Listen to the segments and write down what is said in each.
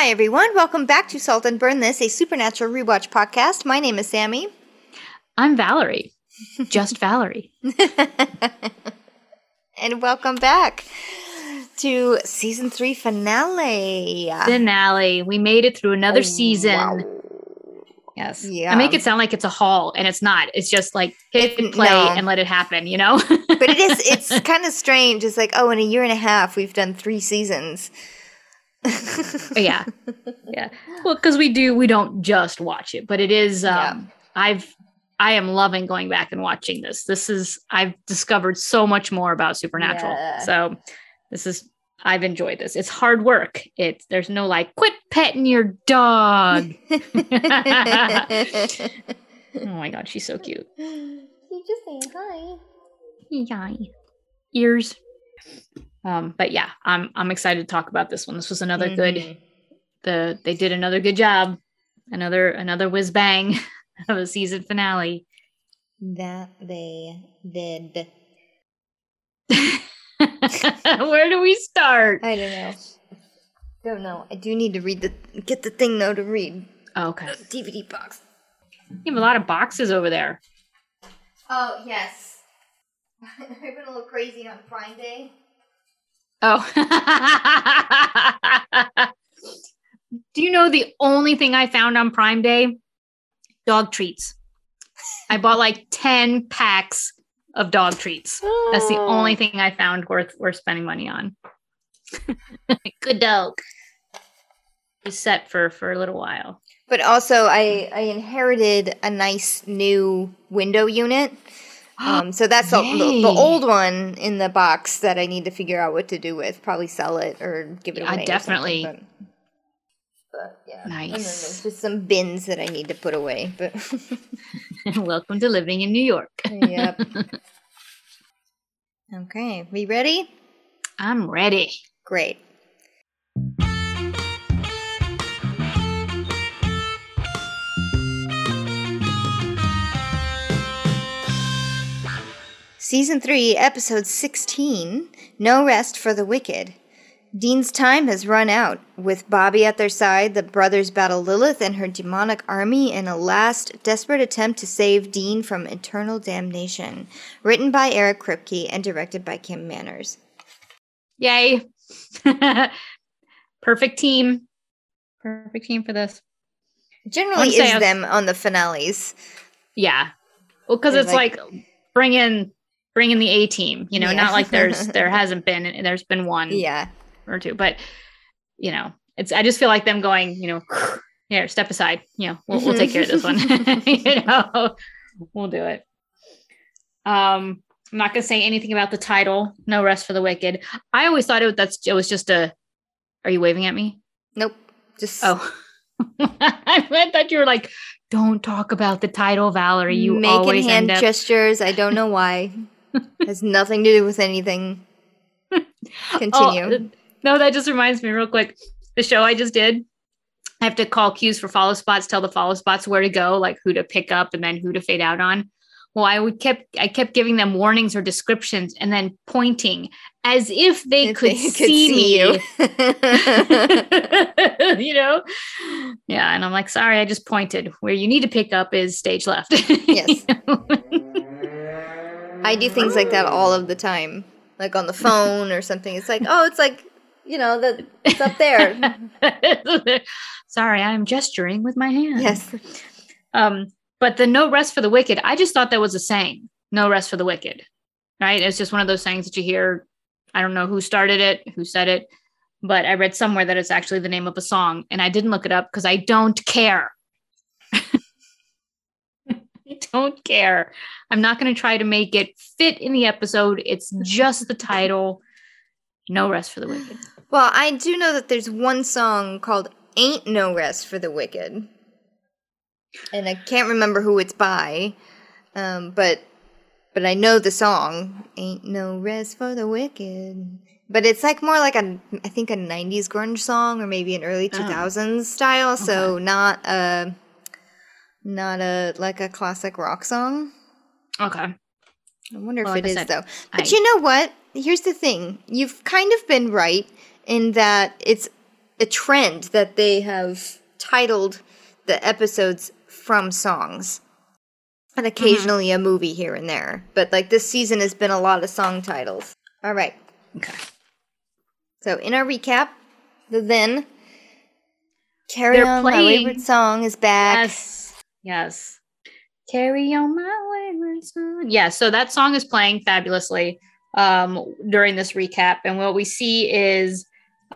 Hi, everyone. Welcome back to Salt and Burn This, a supernatural rewatch podcast. My name is Sammy. I'm Valerie. Just Valerie. and welcome back to season three finale. Finale. We made it through another Oh, season. wow. Yes. Yeah. I make it sound like it's a haul, and it's not. It's just like hit It- play no. and let it happen, you know? But it is, it's kind of strange. It's like, oh, in a year and a half, we've done three seasons. Yeah. Yeah. Well, because we do, we don't just watch it, but it is, um, Yeah. I've, I am loving going back and watching this. This is, I've discovered so much more about Supernatural. Yeah. So this is, I've enjoyed this. It's hard work. It's, there's no like, quit petting your dog. Oh my God, she's so cute. She's just saying hi. Yeah. Ears. Um, but yeah, I'm I'm excited to talk about this one. This was another Mhm. good the they did another good job. Another another whiz bang of a season finale. That they did. Where do we start? I don't know. Don't know. I do need to read the get the thing though to read Oh, okay. DVD box. You have a lot of boxes over there. Oh yes. I've been a little crazy on Prime Day. Oh. Do you know the only thing I found on Prime Day? Dog treats. I bought like 10 packs of dog treats. That's the oh. only thing I found worth worth spending money on. Good dog. He's set for for a little while. But also, I I inherited a nice new window unit. Um, so that's the, the, the old one in the box that I need to figure out what to do with. Probably sell it or give it Yeah, away. or definitely. But, but yeah, And Nice. there's just some bins that I need to put away. But Welcome to living in New York. yep. Okay, we ready? I'm ready. Great. Season 3, Episode 16 No Rest for the Wicked. Dean's time has run out. With Bobby at their side, the brothers battle Lilith and her demonic army in a last, desperate attempt to save Dean from eternal damnation. Written by Eric Kripke and directed by Kim Manners. Yay. Perfect team. Perfect team for this. Generally is them on the finales. Yeah. Well, because it's like, bring in bring in the A team, you know, Yeah. not like there's there hasn't been and there's been one Yeah. or two, but you know, it's I just feel like them going, you know, here, step aside, you know, we'll, we'll take care of this one. you know, we'll do it. Um, I'm not gonna say anything about the title, No Rest for the Wicked. I always thought it that's it was just a are you waving at me? Nope. Just Oh. I thought that you were like, don't talk about the title, Valerie. You making always hand end up gestures. I don't know why. Has nothing to do with anything. Continue. Oh, no, that just reminds me real quick. The show I just did, I have to call cues for follow spots, tell the follow spots where to go, like who to pick up and then who to fade out on. Well, I would kept I kept giving them warnings or descriptions and then pointing as if they If could, they see, me. you. you know? Yeah. And I'm like, sorry, I just pointed. Where you need to pick up is stage left. Yes. I do things like that all of the time. Like on the phone or something. It's like, oh, it's like, you know, that it's up there. sorry, I'm gesturing with my hand. yes. Um, but the no rest for the wicked, I just thought that was a saying. No rest for the wicked. Right? It's just one of those sayings that you hear. I don't know who started it, who said it, but I read somewhere that it's actually the name of a song, and I didn't look it up because I don't care. I don't care. I'm not going to try to make it fit in the episode. It's just the title. No rest for the wicked. Well, I do know that there's one song called Ain't No Rest for the Wicked. And I can't remember who it's by. Um, but but I know the song Ain't No Rest for the Wicked. But it's like more like a I think a 90s grunge song or maybe an early 2000s style, so not a not a like a classic rock song. Okay. I wonder Well, if it is said, though. But I- you know what? Here's the thing. You've kind of been right in that it's a trend that they have titled the episodes from songs. And mm-hmm. occasionally a movie here and there. But like this season has been a lot of song titles. All right. Okay. So in our recap, the then Carry They're On My favorite Song is back. Yes. Yes. Carry on my wayward son. Yeah, so that song is playing fabulously um during this recap. And what we see is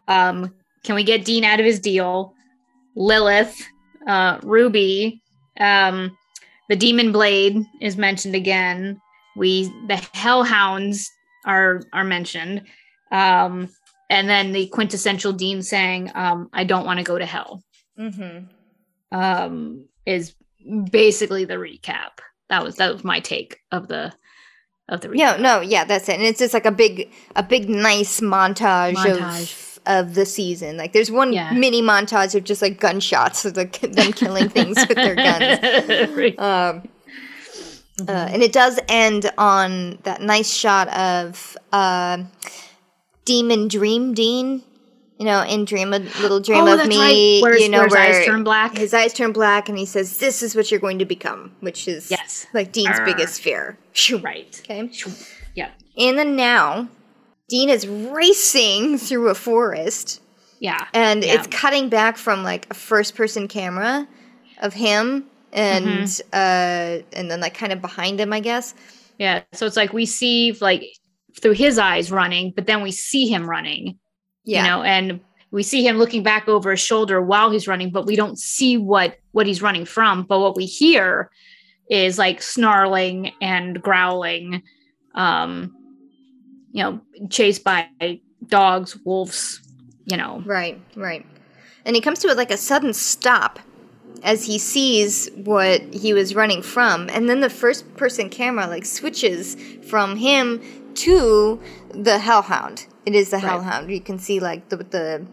um can we get Dean out of his deal? Lilith, uh, Ruby, um, the Demon Blade is mentioned again. We the Hellhounds are are mentioned. Um, and then the quintessential Dean saying, um, I don't want to go to hell Mm-hmm. um, is basically the recap. That was that was my take of the of the recap. Yeah, no, yeah, that's it. And it's just like a big, a big, nice montage, Montage. of of the season. Like, there's one Yeah. mini montage of just like gunshots of the, them killing things with their guns. Right. Um, uh, and it does end on that nice shot of uh, Demon Dream Dean. You know, in Dream a Little Dream Oh, of Me. right. Where you know, where his eyes turn black. His eyes turn black, and he says, "This is what you're going to become," which is Yes. like Dean's Arr. biggest fear. Shoo. right. Okay. Yeah. In the now, Dean is racing through a forest, Yeah. and Yeah. it's cutting back from like a first-person camera of him, and Mm-hmm. uh, and then like kind of behind him, I guess. Yeah. So it's like we see like through his eyes running, but then we see him running. Yeah. You know, and we see him looking back over his shoulder while he's running, but we don't see what what he's running from. But what we hear is like snarling and growling, um, you know, chased by dogs, wolves, you know. Right, right. And he comes to like a sudden stop as he sees what he was running from, and then the first person camera like switches from him to the hellhound. It is the Right. hellhound. You can see like the the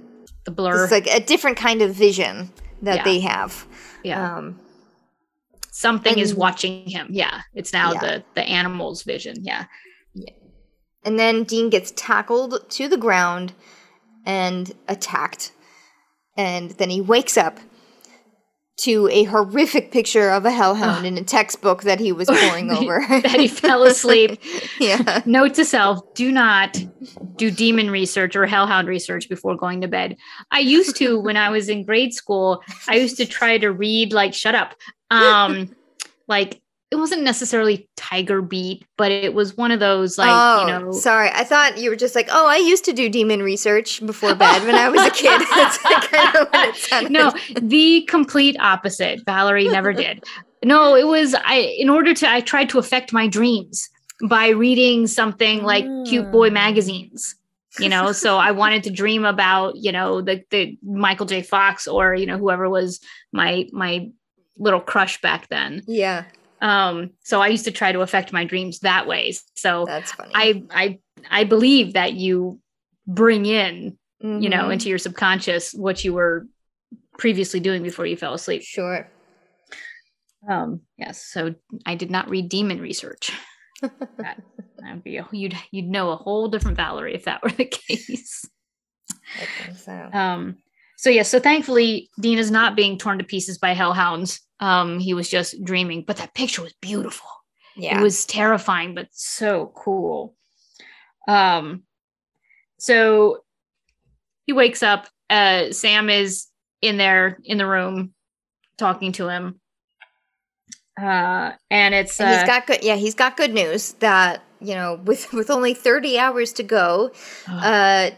The blur. it's like a different kind of vision that Yeah. they have. yeah. Um, Something is watching him. Yeah. It's now Yeah. the the animal's vision. Yeah. Yeah. and then Dean gets tackled to the ground and attacked, and then he wakes up to a horrific picture of a hellhound Ugh. in a textbook that he was poring over. that he fell asleep. yeah. Note to self do not do demon research or hellhound research before going to bed. I used to when I was in grade school, I used to try to read like shut up. Um like it wasn't necessarily Tiger Beat, but it was one of those like, oh, you know, sorry. I thought you were just like, oh, I used to do demon research before bed when I was a kid. That's like kind of what it sounded. no, the complete opposite. Valerie never did. No, it was I in order to I tried to affect my dreams by reading something like cute boy Mm. magazines. You know, so I wanted to dream about, you know, the the Michael J. Fox or, you know, whoever was my my little crush back then. Yeah, Um, so I used to try to affect my dreams that way. So that's funny. I I I believe that you bring in, you know, Mhm. into your subconscious what you were previously doing before you fell asleep. sure. Um, yes, so I did not read demon research. that would be a, you'd you'd know a whole different Valerie if that were the case. I think so. Um, so yeah, so thankfully Dean is not being torn to pieces by hellhounds. Um, he was just dreaming, but that picture was beautiful. yeah. It was terrifying, but so cool. Um, so he wakes up. Uh, Sam is in there in the room talking to him. Uh, and it's And uh, he's got good. Yeah, he's got good news that you know, with with only thirty hours to go, uh,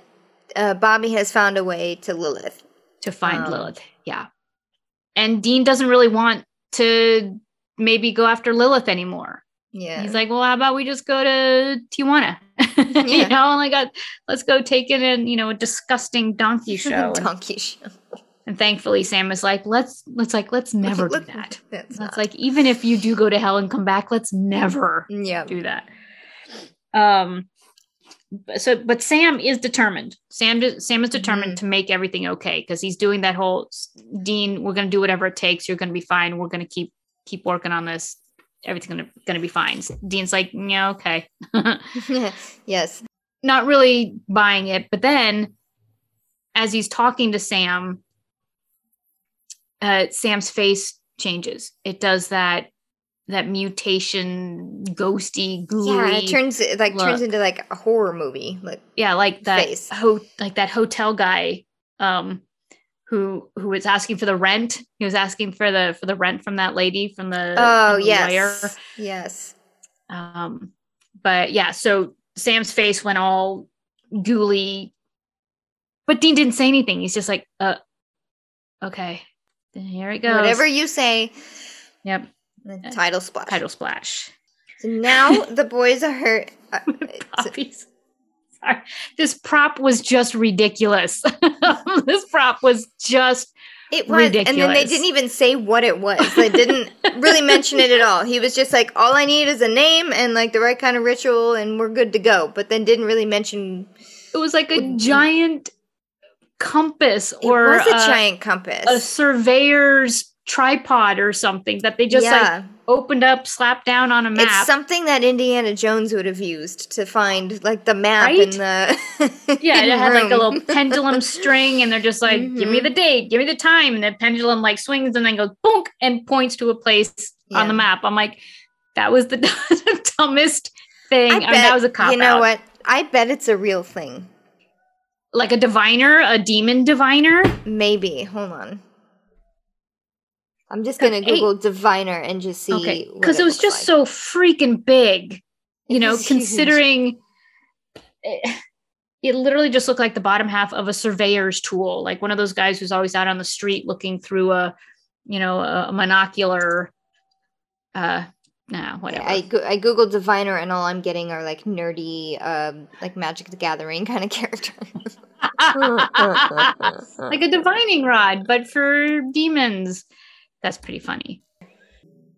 uh, Bobby has found a way to Lilith. To find um, Lilith. Yeah. And Dean doesn't really want to maybe go after Lilith anymore. Yeah, He's like, well, how about we just go to Tijuana? you Yeah. know, like uh, let's go take it in you know a disgusting donkey show. and, donkey show. and thankfully, Sam is like, let's let's like let's never do that. That's That's like even if you do go to hell and come back, let's never yeah, do that. Um. But- So, but Sam is determined. Sam, Sam is determined to make everything okay because he's doing that whole Dean. We're going to do whatever it takes. You're going to be fine. We're going to keep keep working on this. Everything's going to going to be fine. Dean's like, yeah, okay. yes, Not really buying it, but then as he's talking to Sam, uh, Sam's face changes. It does that that mutation, ghosty, gooey. Yeah, it turns it like turns into like a horror movie. Like yeah, like that face. ho- like that hotel guy um who who was asking for the rent. He was asking for the for the rent from that lady from the oh from the yes, lawyer. yes. Um but yeah, so Sam's face went all gooey. But Dean didn't say anything. He's just like, uh okay. Then here it goes. Whatever you say. Yep. The title splash. Title splash. So now the boys are. Uh, it's- Puppies. Sorry. This prop was just ridiculous. this prop was just ridiculous It was, and then they didn't even say what it was. They didn't really mention it at all. He was just like, "All I need is a name and like the right kind of ritual, and we're good to go." But then didn't really mention. it was like a giant compass It or was a, a, giant compass. a surveyor's tripod or something that they just like opened up, slapped down on a map. it's something that Indiana Jones would have used to find like the map Right? in the. yeah, it had like a little pendulum string, and they're just like, "Give me Mhm. the date, give me the time," and the pendulum like swings and then goes boonk and points to a place on the map. I'm like, that was the dumbest thing. I, I mean, bet that was a cop You know out. what? I bet it's a real thing. Like a diviner, a demon diviner. Maybe. Hold on. I'm just gonna. Google diviner and just see. Okay, because it was just like. so freaking big. You It know, considering it, it literally just looked like the bottom half of a surveyor's tool, like one of those guys who's always out on the street looking through a, you know, a, a monocular. Uh, nah, whatever. I go- I googled diviner and all I'm getting are like nerdy, um, like Magic the Gathering kind of characters. like a divining rod, but for demons. That's pretty funny.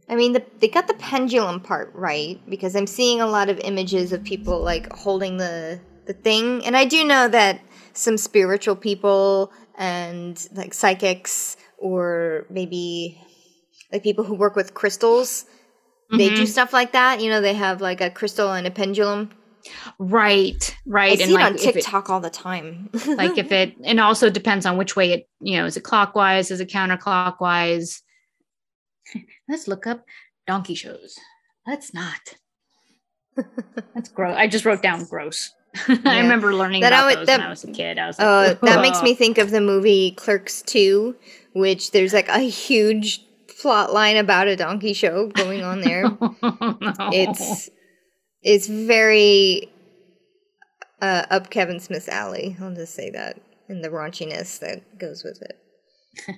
I mean, the, they got the pendulum part right because I'm seeing a lot of images of people like holding the the thing, and I do know that some spiritual people and like psychics or maybe like people who work with crystals, they do Mhm. stuff like that. You know, they have like a crystal and a pendulum. right, right, I see it on if it- TikTok all the time. like if it and also depends on which way it you know is it clockwise is it counterclockwise let's look up donkey shows let's not that's gross i just wrote down gross i remember learning That about always- those that- when i was a kid i was like Uh, that makes me think of the movie Clerks 2, which there's like a huge plot line about a donkey show going on there. No. it's it's very uh, up Kevin Smith's alley. I'll just say that, and the raunchiness that goes with it.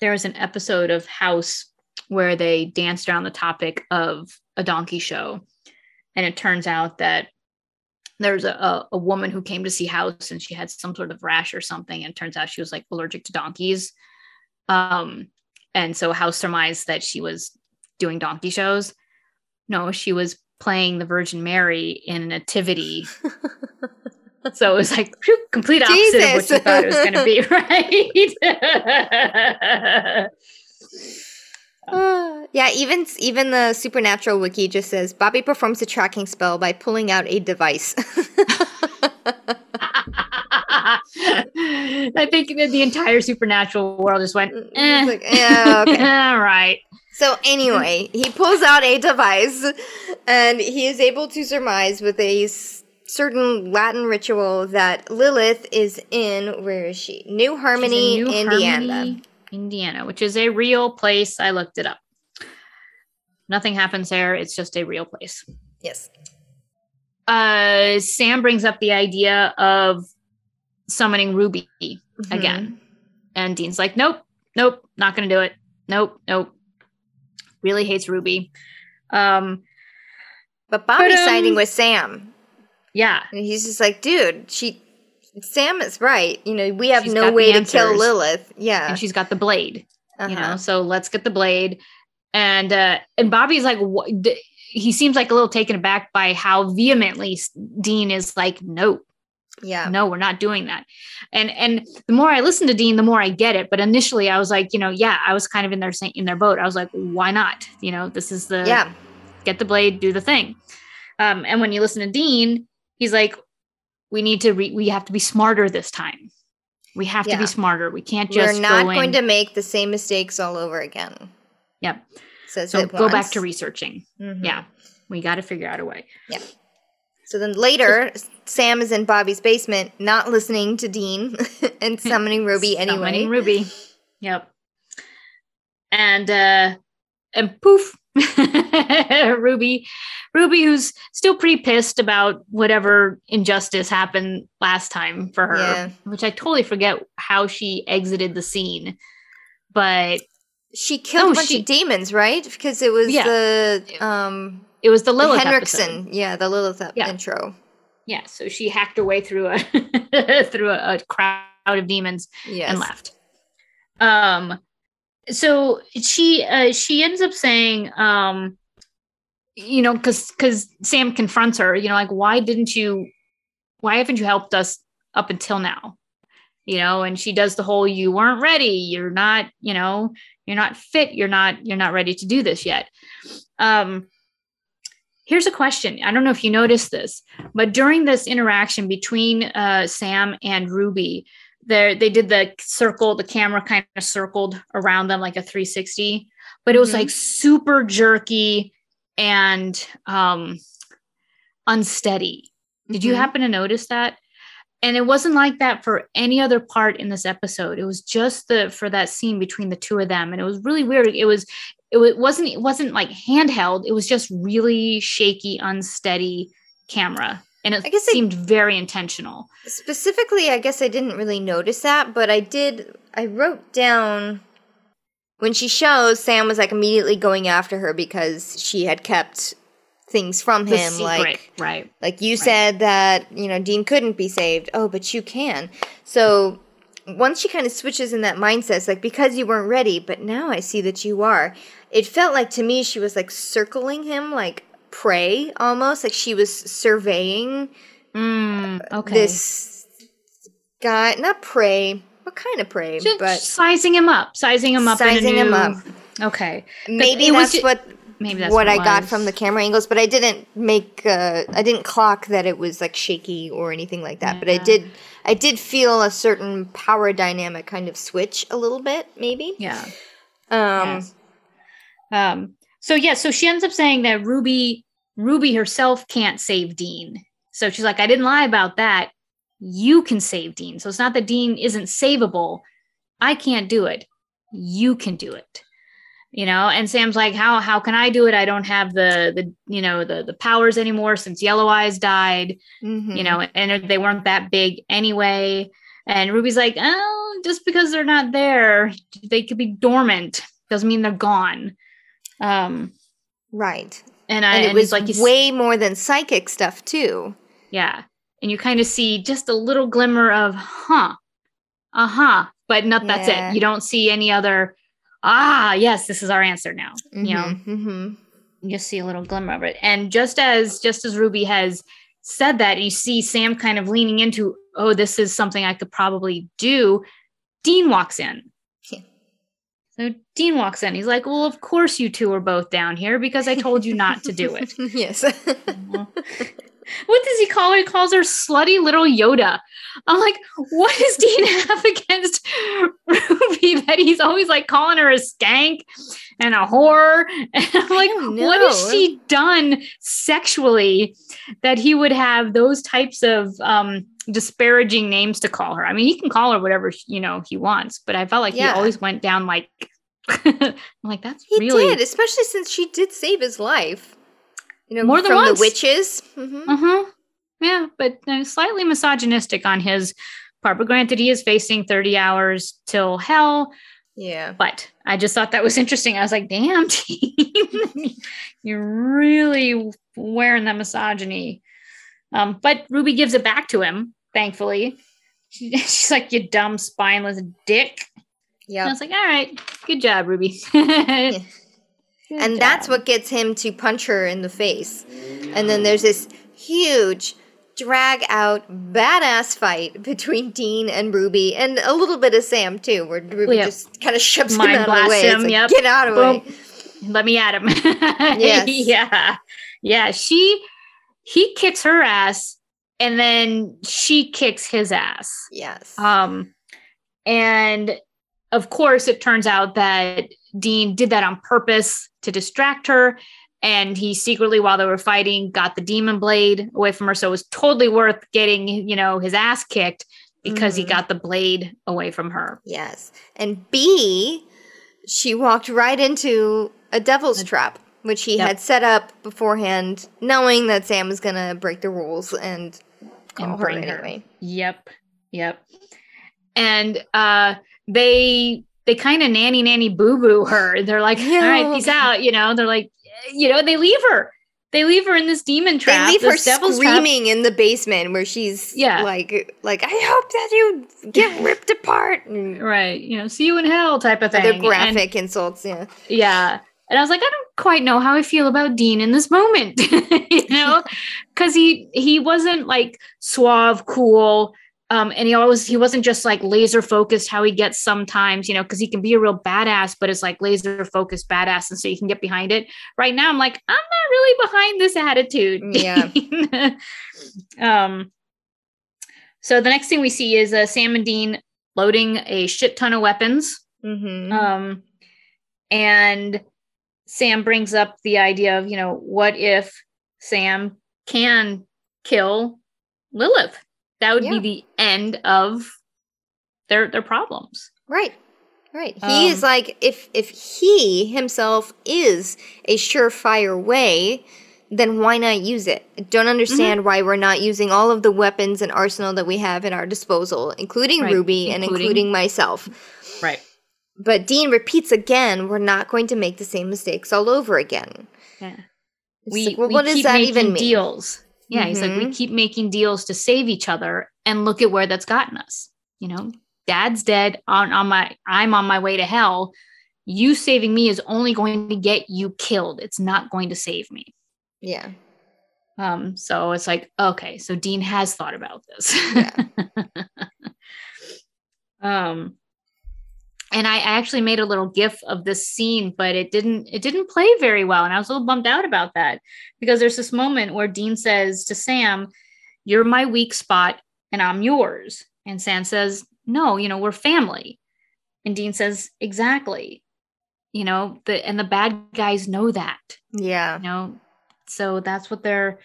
There was an episode of House where they danced around the topic of a donkey show. And it turns out that there's a, a, a woman who came to see House and she had some sort of rash or something. And turns out she was like allergic to donkeys. Um, and so House surmised that she was doing donkey shows. No, she was playing the Virgin Mary in a nativity. so it was like phew, complete opposite of what you thought it was going to be, right? Uh, yeah, even even the supernatural wiki just says Bobby performs a tracking spell by pulling out a device. I think that the entire supernatural world just went, It's eh. like, yeah, okay. all right. So anyway, he pulls out a device, and he is able to surmise with a certain Latin ritual that Lilith is in. Where is she? New Harmony, in New Indiana. Harmony, Indiana, which is a real place. I looked it up. Nothing happens there. It's just a real place. Yes. Uh, Sam brings up the idea of summoning Ruby Mhm. again. And Dean's like, nope, nope, not going to do it. Nope, nope. Really hates Ruby. Um, But Bobby's siding with Sam. Yeah, And he's just like, dude, she. Sam is right. You know, we have She's no way to kill. Lilith. Yeah. and she's got the blade. uh-huh. you know so let's get the blade and uh and bobby's like what he seems like a little taken aback by how vehemently dean is like no Yeah. no we're not doing that and and the more i listen to dean the more i get it but initially i was like you know yeah i was kind of in their in their boat i was like why not you know this is the Yeah. get the blade do the thing um and when you listen to dean he's like we need to re- we have to be smarter this time. We have to be smarter. We can't just We're not go in- going to make the same mistakes all over again. Yep. Says So go back to researching. Mhm. Yeah. We got to figure out a way. Yeah. So then later, Sam is in Bobby's basement, not listening to Dean and summoning Ruby anyway. Summoning Ruby. Yep. And uh and poof. Ruby Ruby who's still pretty pissed about whatever injustice happened last time for her, Yeah. which I totally forget how she exited the scene. But She killed Oh, a bunch she- of demons, right? Because it was Yeah. the um it was the Lilith Henriksen. episode. Yeah, the Lilith Yeah. intro. Yeah, so she hacked her way through a through a, a crowd of demons Yes. and left. Um, so she uh, she ends up saying, um, you know, because because Sam confronts her, you know, like why didn't you, why haven't you helped us up until now? You know, and she does the whole you weren't ready, you're not, you know, you're not fit, you're not you're not ready to do this yet. Um, here's a question. I don't know if you noticed this, but during this interaction between uh, Sam and Ruby, there they did the circle the camera kind of circled around them like a 360 but it was Mhm. like super jerky and um unsteady. Did you Mhm. happen to notice that? And it wasn't like that for any other part in this episode. It was just the for that scene between the two of them and it was really weird. It was it wasn't it wasn't like handheld. It was just really shaky unsteady camera and it I guess I- seemed very intentional Specifically, I guess I didn't really notice that, but I did. I wrote down when she shows Sam was like immediately going after her because she had kept things from the him, secret like right like you said that you know Dean couldn't be saved. Oh, but you can. So once she kind of switches in that mindset, it's like because you weren't ready, but now I see that you are. It felt like to me she was like circling him like prey almost, like she was surveying Mm, okay. this guy, not prey. What kind of prey? Just but sizing him up, sizing him up. sizing him up. Okay. Maybe it was that's ju- what Maybe that's what, what, I got from the camera angles, but I didn't make uh, I didn't clock that it was like shaky or anything like that. But I did I did feel a certain power dynamic kind of switch a little bit, maybe. Yeah. Um Yes. Um. So yeah. So she ends up saying that Ruby, Ruby herself can't save Dean. So she's like, I didn't lie about that. You can save Dean. So it's not that Dean isn't savable. I can't do it. You can do it. You know. And Sam's like, how how can I do it? I don't have the the you know the the powers anymore since Yellow Eyes died. mhm. you know, and they weren't that big anyway. And Ruby's like, oh, just because they're not there, they could be dormant. Doesn't mean they're gone. Um, right. and I And it and was like way more than psychic stuff too. yeah, and you kind of see just a little glimmer of, huh, uh huh, but not that's it. You don't see any other. Ah, yes, this is our answer now. You know, mm-hmm. you just see a little glimmer of it. And just as just as Ruby has said that, you see Sam kind of leaning into, oh, this is something I could probably do. Dean walks in. So Dean walks in. He's like, Well, of course you two are both down here because I told you not to do it. yes. what does he call her? He calls her slutty little Yoda. I'm like, what does Dean have against Ruby that he's always like calling her a skank and a whore? And I'm like, what has she done sexually that he would have those types of um, disparaging names to call her? I mean, he can call her whatever you know he wants, but I felt like Yeah. he always went down like, I'm like that's He really did, especially since she did save his life. You know, More than from once. the witches. hmm Uh-huh. Yeah, but uh, slightly misogynistic on his But granted, he is facing 30 hours till hell. Yeah. But I just thought that was interesting. I was like, damn, team. You're really wearing that misogyny. Um, but Ruby gives it back to him, thankfully. She, she's like, you dumb, spineless dick. And I Yeah. was like, all right, good job, Ruby. Good And that's what gets him to punch her in the face. And then there's this huge drag out badass fight between Dean and Ruby and a little bit of Sam too, where Ruby Yep. just kind of shoves him out of the way. Him, like, yep. Get out of the way. Let me at him. Yes. yeah. Yeah. She he kicks her ass and then she kicks his ass. Yes. Um, and of course, it turns out that Dean did that on purpose to distract her. And he secretly, while they were fighting, got the demon blade away from her. So it was totally worth getting, you know, his ass kicked because he Mhm. got the blade away from her. Yes. And B, she walked right into a devil's trap, which he Yep. had set up beforehand, knowing that Sam was going to break the rules and call And her bring her. anyway. Yep. Yep. And uh they they kind of nanny nanny boo boo her. They're like, all right, peace out. You know, they're like, you know, they leave her. They leave her in this demon trap. they leave her devil's trap. screaming in the basement where she's Yeah. like, like I hope that you get ripped apart. And Right. You know, see you in hell type of thing. other And- graphic insults. Yeah. yeah. And I was like, I don't quite know how I feel about Dean in this moment, you know, because he he wasn't like suave, cool, um, and he always he wasn't just like laser focused how he gets sometimes, you know, because he can be a real badass, but it's like laser focused badass, and so you can get behind it. Right now, I'm like, I'm not really behind this attitude. Yeah. um. So the next thing we see is uh, Sam and Dean loading a shit ton of weapons. Mm-hmm. Um, and Sam brings up the idea of, you know, what if Sam can kill Lilith? That would Yeah. be the end of their their problems. Right. Right. He is Um, like if if he himself is a surefire way, then why not use it? I don't Mm-hmm. understand why we're not using all of the weapons and arsenal that we have at our disposal, including Right, Ruby and including- including myself. Right. But Dean repeats again, we're not going to make the same mistakes all over again. Yeah. It's We, like, well, we what does that making even mean? deals. Yeah, he's like, we Mhm. keep making deals to save each other, and look at where that's gotten us. You know, Dad's dead. On on my, I'm on my way to hell. You saving me is only going to get you killed. It's not going to save me. Yeah. Um, so it's like, okay, so Dean has thought about this. Yeah. um, and I actually made a little gif of this scene, but it didn't it didn't play very well, and I was a little bummed out about that because there's this moment where Dean says to Sam, "You're my weak spot, and I'm yours," and Sam says, "No, you know we're family," and Dean says, "Exactly." You know, the and the bad guys know that. Yeah. you know so that's what they're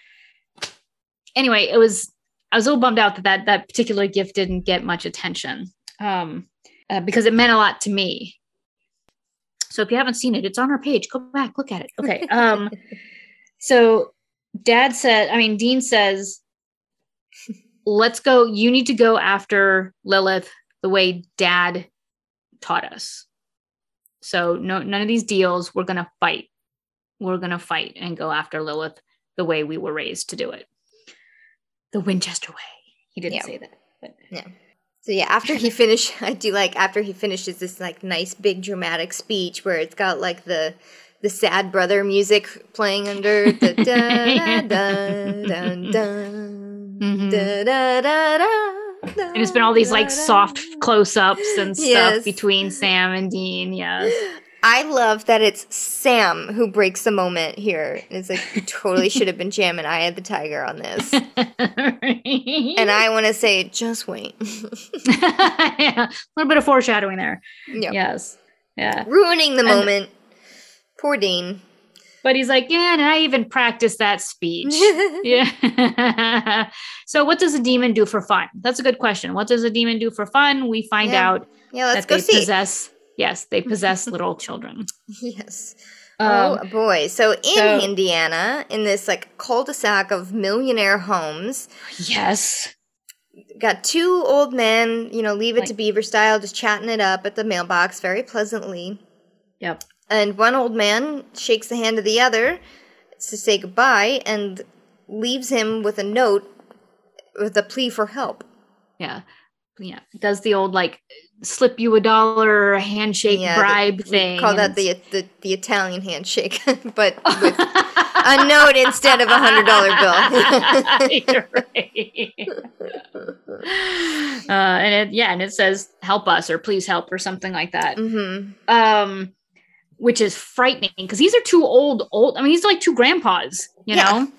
anyway it was i was a little bummed out that that, that particular gift didn't get much attention. Um uh, because it meant a lot to me so if you haven't seen it it's on our page go back look at it okay um so dad said i mean dean says let's go you need to go after lilith the way dad taught us so no none of these deals we're going to fight we're going to fight and go after Lilith the way we were raised to do it. The Winchester way. He didn't Yeah. say that. But So yeah, after he finished, I do like after he finishes this like nice big dramatic speech where it's got like the the sad brother music playing under the da da da da da da da da. and it's been all these like soft close-ups and stuff Yes. between Sam and Dean. Yes. I love that it's Sam who breaks the moment here. It's like you totally should have been jamming Eye of the Tiger on this. And I want to say, just wait. yeah, a little bit of foreshadowing there. yeah. Yes. Yeah. Ruining the And- moment. Poor Dean. But he's like, yeah, and I even practiced that speech. yeah. so what does a demon do for fun? That's a good question. What does a demon do for fun? We find Yeah. out yeah, let's that go they see. possess yes, they possess little children. Yes. Um, oh boy. So in so- Indiana, in this like cul-de-sac of millionaire homes, yes. got two old men, you know, leave it Like- to Beaver style, just chatting it up at the mailbox very pleasantly. Yep. And one old man shakes the hand of the other to say goodbye and leaves him with a note with a plea for help. Yeah. Yeah. Does the old like slip you a dollar handshake Yeah, the- bribe We thing. call that the, the the Italian handshake, but with a note instead of a hundred dollar bill. Right. uh, and it, yeah, and it says "help us" or "please help" or something like that. hmm Um, which is frightening because these are two old, old. I mean, these are like two grandpas, you Yeah. know.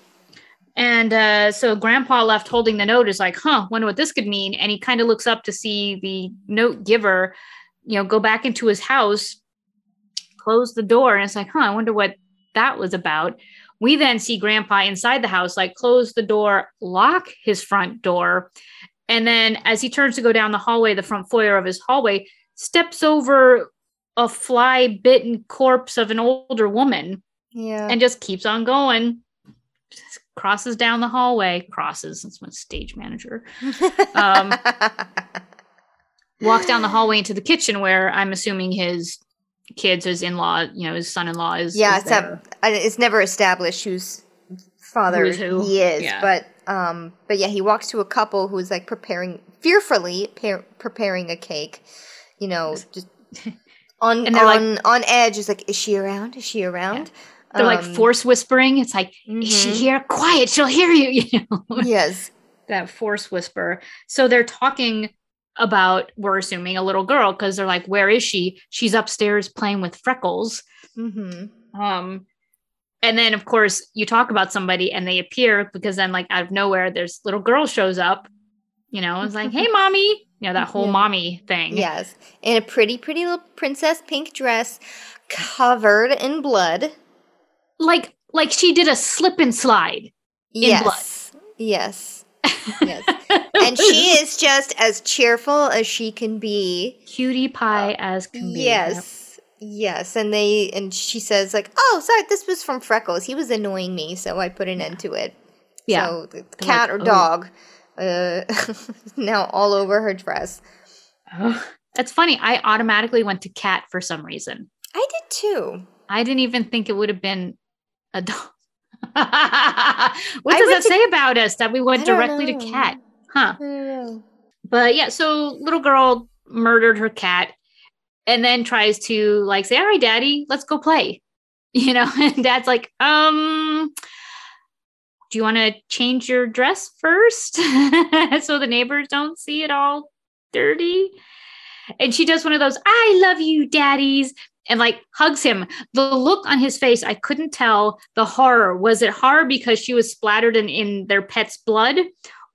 And uh, so grandpa left holding the note is like, huh, wonder what this could mean. And he kind of looks up to see the note giver, you know, go back into his house, close the door. And it's like, huh, I wonder what that was about. We then see grandpa inside the house, like close the door, lock his front door. And then as he turns to go down the hallway, the front foyer of his hallway, steps over a fly bitten corpse of an older woman Yeah. and just keeps on going. Crosses down the hallway, crosses, that's my stage manager. um, Walks down the hallway into the kitchen where I'm assuming his kids, his in law, you know, his son in law is. yeah, is it's, a, it's never established whose father Who is who. he is, Yeah. but um, but yeah, he walks to a couple who's like preparing fearfully par- preparing a cake, you know, just on they're like- on on edge. Is like, is she around? Is she around? They're like Um, force whispering. It's like, is she mhm. here? Quiet, she'll hear you. You know, Yes. that force whisper. So they're talking about, we're assuming, a little girl because they're like, where is she? She's upstairs playing with Freckles. Mm-hmm. Um, and then of course you talk about somebody and they appear because then like out of nowhere, there's little girl shows up. You know, it's like, hey, mommy. You know that whole Yeah. mommy thing. Yes, in a pretty, pretty little princess pink dress, covered in blood. Like like she did a slip and slide. In blood. yes, yes, yes. and she is just as cheerful as she can be. cutie pie as can be. Yes. Yes, and they and she says like, "Oh, sorry, this was from Freckles. He was annoying me, so I put an end to it." Yeah. So the cat or "Oh." dog, uh, now all over her dress. Ugh. That's funny. I automatically went to cat for some reason. I did too. I didn't even think it would have been a dog. what does that to- say about us that we went directly know. to cat? Huh. I don't know. But yeah, so little girl murdered her cat and then tries to like say, All right, daddy, let's go play. You know, and dad's like, um, do you want to change your dress first so the neighbors don't see it all dirty? And she does one of those, I love you, daddies, and like hugs him. The look on his face, I couldn't tell the horror. Was it horror because she was splattered in, in their pet's blood?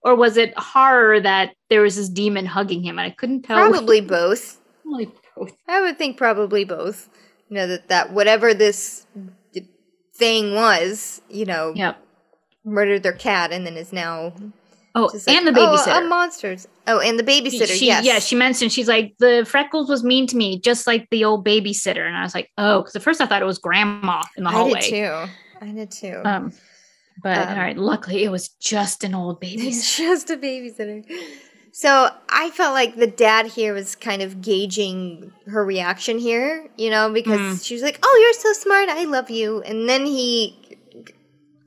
Or was it horror that there was this demon hugging him? And I couldn't tell. Probably both. Probably both. I would think probably both. You know that that whatever this thing was, you know, Yep. murdered their cat and then is now Oh, like, and the "Oh, babysitter. uh, monsters. Oh, and the babysitter. She, yes. Yeah, she mentioned she's like the freckles was mean to me, just like the old babysitter. And I was like, oh, because at first I thought it was grandma in the hallway. I did too. I did too. Um, but Um, all right, luckily it was just an old babysitter. It's just a babysitter. So I felt like the dad here was kind of gauging her reaction here, you know, because Mm. she was like, "Oh, you're so smart. I love you," and then he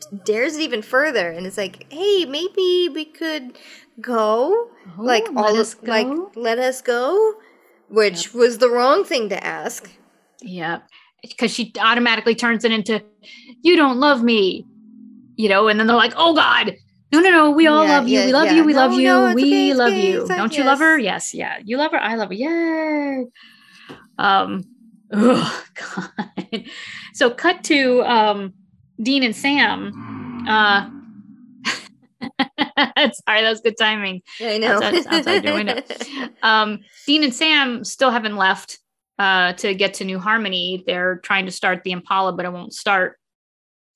dares it even further, and it's like, "Hey, maybe we could go, like Oh, let all us like let us go," which was the wrong thing to ask. Yeah. Because she automatically turns it into, you don't love me, you know, and then they're like, oh God, no, no, no, we all Yeah, love you. yeah, we love yeah. you. We No, love you. no, we okay, love okay, you. like, Don't you love her? yes. Yes. Yeah. You love her. I love her. Yay. Um, oh God. So cut to um, Dean and Sam. Uh, sorry, that was good timing I know. outside, outside your window. Um, Dean and Sam still haven't left uh, to get to New Harmony. They're trying to start the Impala, but it won't start.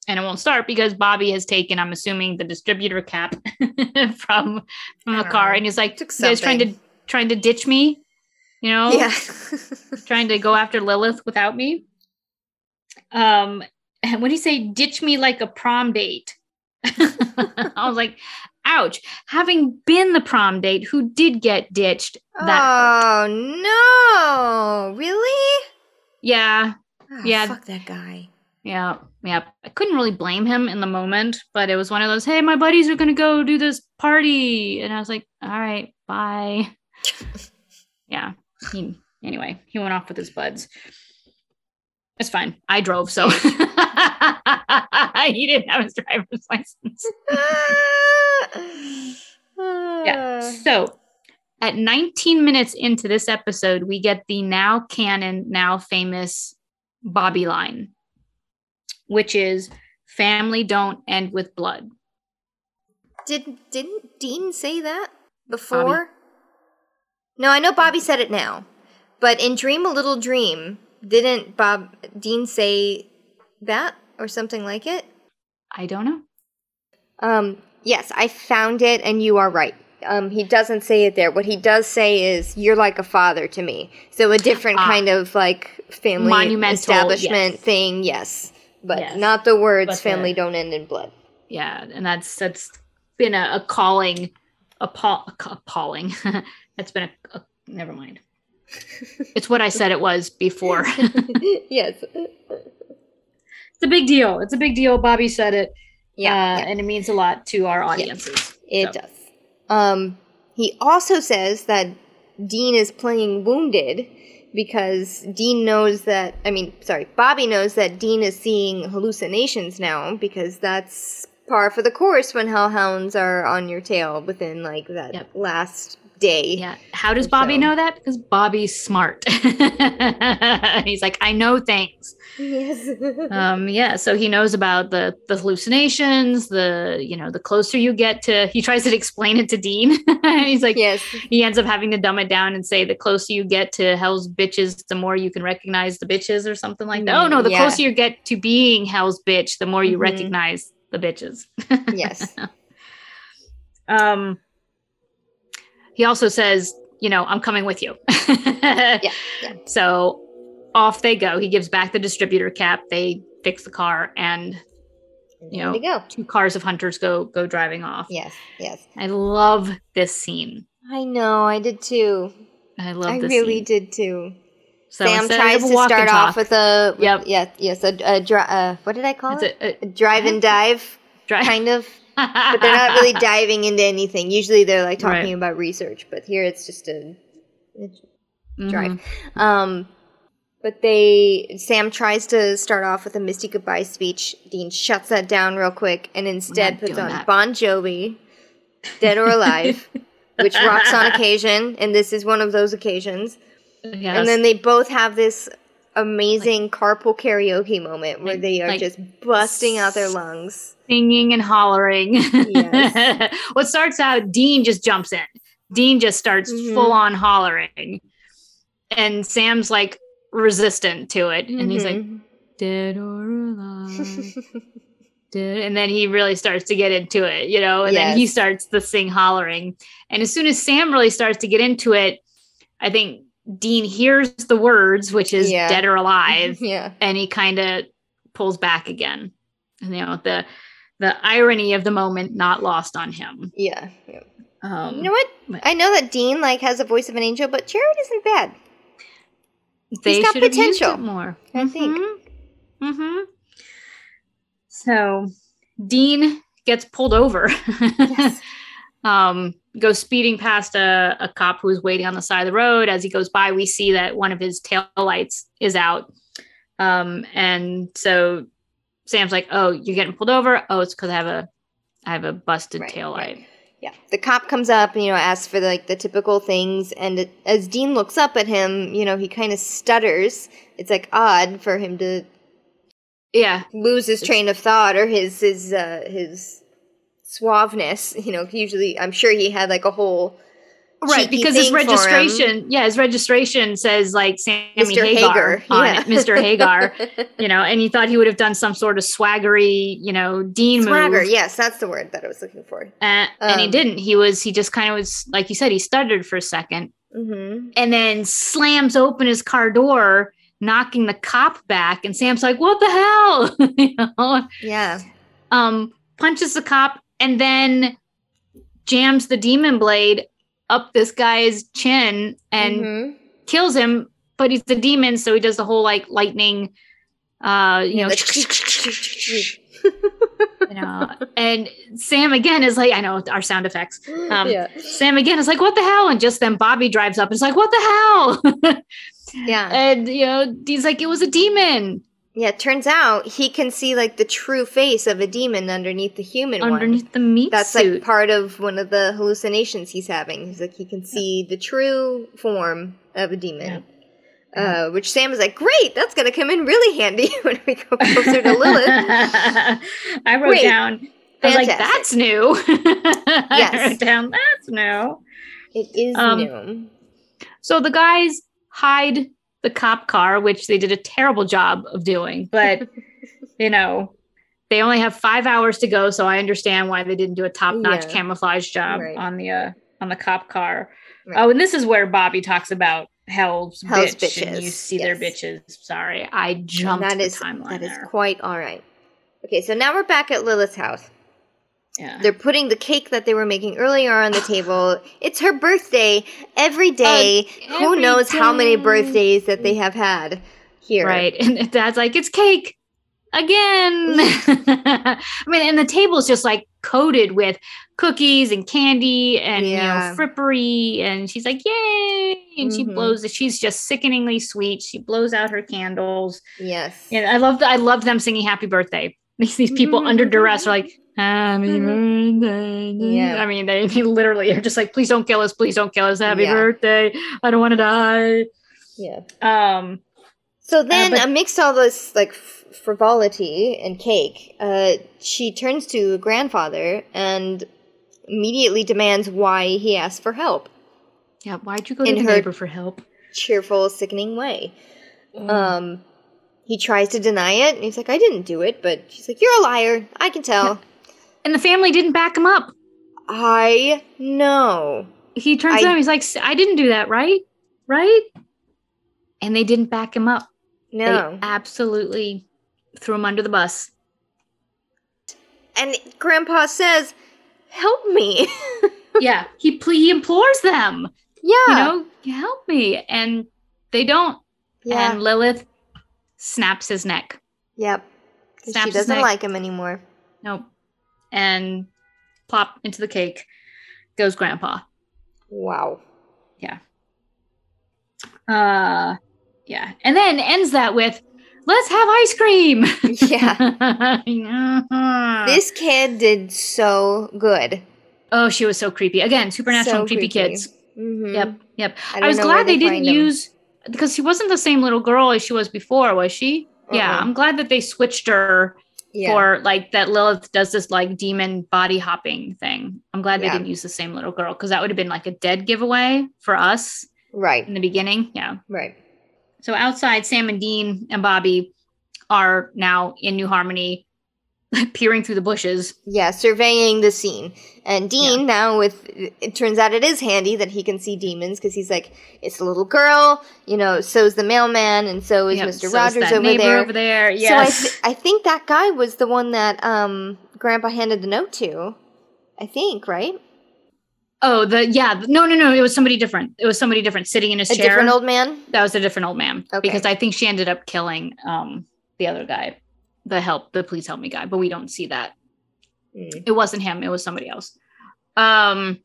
And it won't start because Bobby has taken, I'm assuming, the distributor cap from from the car, don't and he's like, he's trying to trying to ditch me, you know, yeah. trying to go after Lilith without me." Um, and when you say ditch me like a prom date, I was like, "Ouch!" Having been the prom date who did get ditched, that oh no! Really? yeah, Ah, Yeah. Fuck that guy. Yeah, yeah. I couldn't really blame him in the moment, but it was one of those, hey, my buddies are gonna go do this party. And I was like, all right, bye. yeah. He anyway, he went off with his buds. It's fine. I drove, so he didn't have his driver's license. Yeah. So at 19 minutes into this episode, we get the now canon, now famous Bobby line, which is family don't end with blood. Did didn't Dean say that before? No, I know Bobby said it now. But in Dream a Little Dream, didn't Bob Dean say that or something like it? I don't know. Um, yes, I found it, and you are right. Um, he doesn't say it there. What he does say is, "You're like a father to me." So a different Ah. kind of like family Monumental, establishment yes. thing. Yes, but Yes. not the words But the- "family don't end in blood." Yeah, and that's that's been a, a calling, appall- appalling. that's been a, a never mind. It's what I said it was before. yes. it's a big deal. It's a big deal. Bobby said it. Yeah, uh, yeah. and it means a lot to our audiences. It So, does. Um, he also says that Dean is playing wounded because Dean knows that. I mean, sorry, Bobby knows that Dean is seeing hallucinations now because that's par for the course when hellhounds are on your tail within like that Yep. last day. Yeah. How does Bobby So- know that? Because Bobby's smart. He's like, I know things. Yes. Um, yeah. So he knows about the the hallucinations. The you know the closer you get to. He tries to explain it to Dean. He's like, yes. he ends up having to dumb it down and say the closer you get to hell's bitches the more you can recognize the bitches or something like that oh no the Mm, Yeah. closer you get to being hell's bitch the more you Mhm. recognize the bitches Yes. um he also says you know i'm coming with you Yeah. Yeah. so off they go he gives back the distributor cap they fix the car and You we go. two cars of hunters go go driving off Yes. Yes. i love this scene I know. I did too. i love this. I really scene. did too. so Sam tries to start off with a Yep. yeah yes a, a dri- uh, what did I call it's it a, a, a drive and dive drive kind of but they're not really diving into anything usually they're like talking Right. about research but here it's just a, a Mhm. drive um but they Sam tries to start off with a Misty goodbye speech Dean shuts that down real quick and instead puts on that. Bon Jovi Dead or Alive which rocks on occasion and this is one of those occasions Yes. and then they both have this amazing carpool karaoke moment where Like- they are like just busting out their lungs. singing and hollering. Yes. what starts out, Dean just jumps in. Dean just starts Mhm. full on hollering. And Sam's like resistant to it. And he's like, Mhm. dead or alive. And then he really starts to get into it, you know, and then he starts to sing hollering. And as soon as Sam really starts to get into it, I think Dean hears the words, which is Yeah. dead or alive yeah. and he kind of pulls back again. And, you know, the the irony of the moment not lost on him. Yeah. yeah. Um, You know what? but- I know that Dean like has a voice of an angel, but Jared isn't bad. they got have used potential, more. I think. Mm-hmm. So Dean gets pulled over. Yes. um, goes speeding past a, a cop who is waiting on the side of the road. As he goes by, we see that one of his tail lights is out. Um, and so Sam's like, "Oh, you're getting pulled over? Oh, it's because I have a, I have a busted Right, tail right. light." Yeah. The cop comes up, and, you know, asks for like the typical things, and it, as Dean looks up at him, you know, he kind of stutters. It's like odd for him to Yeah, lose his train of thought or his his uh, his suaveness. You know, usually I'm sure he had like a whole right. Because his registration, yeah, his registration says like Sammy Mr. Hagar, Hagar, on yeah. it, Mr. Hagar. you know, and he thought he would have done some sort of swaggery, you know, Dean Swagger, move. yes, that's the word that I was looking for. Uh, and he Um, didn't. He was, he just kind of was, like you said, he stuttered for a second Mm-hmm. and then slams open his car door, knocking the cop back. And Sam's like, what the hell? you know, Yeah. um, punches the cop and then jams the demon blade up this guy's chin and Mhm. kills him. But he's the demon, so he does the whole like lightning, uh, you know, you know. And Sam again is like, I know our sound effects. Um, yeah. Sam again is like, what the hell? And just then Bobby drives up and is like, what the hell? Yeah. and you know, he's like, it was a demon Yeah, it turns out he can see like the true face of a demon underneath the human one. underneath the meat That's suit. like part of one of the hallucinations he's having. He's like he can see the true form of a demon. Uh, which Sam is like, great, that's gonna come in really handy when we go closer to Lilith. I wrote down I was like, that's new. I Yes. wrote down, that's new. It is Um, new. So the guys hide the cop car, which they did a terrible job of doing, but you know, they only have five hours to go. So I understand why they didn't do a top notch Yeah. camouflage job Right. on the uh, on the cop car. Right. Oh, and this is where Bobby talks about hell's, Hell's bitch, and you bitches, see their bitches. Sorry, I jumped that the is timeline that is there. quite all right. Okay, so now we're back at Lilith's house. Yeah. They're putting the cake that they were making earlier on the table. It's her birthday every day. Who Uh, every knows how many birthdays that they have had here? Right. And dad's like, it's cake again. I mean, and the table's just like coated with cookies and candy and you know frippery. And she's like, yay. And she Mhm. blows it. She's just sickeningly sweet. She blows out her candles. Yes. And I love I love them singing happy birthday. These, these people under duress are like, Happy birthday. Yeah. I mean, they, they literally are just like, please don't kill us. Please don't kill us. Happy Yeah. birthday. I don't want to die. Yeah. Um, So then, but- amidst all this like f- frivolity and cake, uh, she turns to grandfather and immediately demands why he asked for help. yeah. Why'd you go to In the neighbor for help? Cheerful, sickening way. Um, he tries to deny it, and he's like, "I didn't do it," but she's like, "You're a liar. I can tell." And the family didn't back him up. I know. He turns I- them. He's like, I didn't do that, right? Right? And they didn't back him up. No. They absolutely threw him under the bus. and Grandpa says, "Help me." yeah. He ple- he implores them, yeah. you know, help me. And they don't. yeah. And Lilith snaps his neck. Yep. snaps She doesn't like him anymore. Nope. And plop into the cake goes Grandpa. Wow. Yeah. Uh yeah. And then ends that with let's have ice cream. Yeah. This kid did so good. oh, she was so creepy. Again, supernatural So creepy, creepy. kids. Mm-hmm. Yep. Yep. I I, was glad they, didn't find use because she wasn't the same little girl as she was before, was she? Yeah, Uh-uh. I'm glad that they switched her Yeah. for like that Lilith does this like demon body hopping thing. I'm glad Yeah. they didn't use the same little girl because that would have been like a dead giveaway for us right. in the beginning. Yeah. Right. So outside, Sam and Dean and Bobby are now in New Harmony, peering through the bushes. Yeah, surveying the scene. And Dean now with it turns out it is handy that he can see demons because he's like, it's a little girl, you know, so's the mailman and so is Yep, Mr. so Rogers over there. over there. So I, th- I think that guy was the one that um Grandpa handed the note to. I think, right? oh, the yeah. No, no, no. It was somebody different. It was somebody different sitting in his A chair. different old man? that was a different old man Okay. because I think she ended up killing um the other guy, the help, the please help me guy. But we don't see that. Mm. It wasn't him. It was somebody else. Um,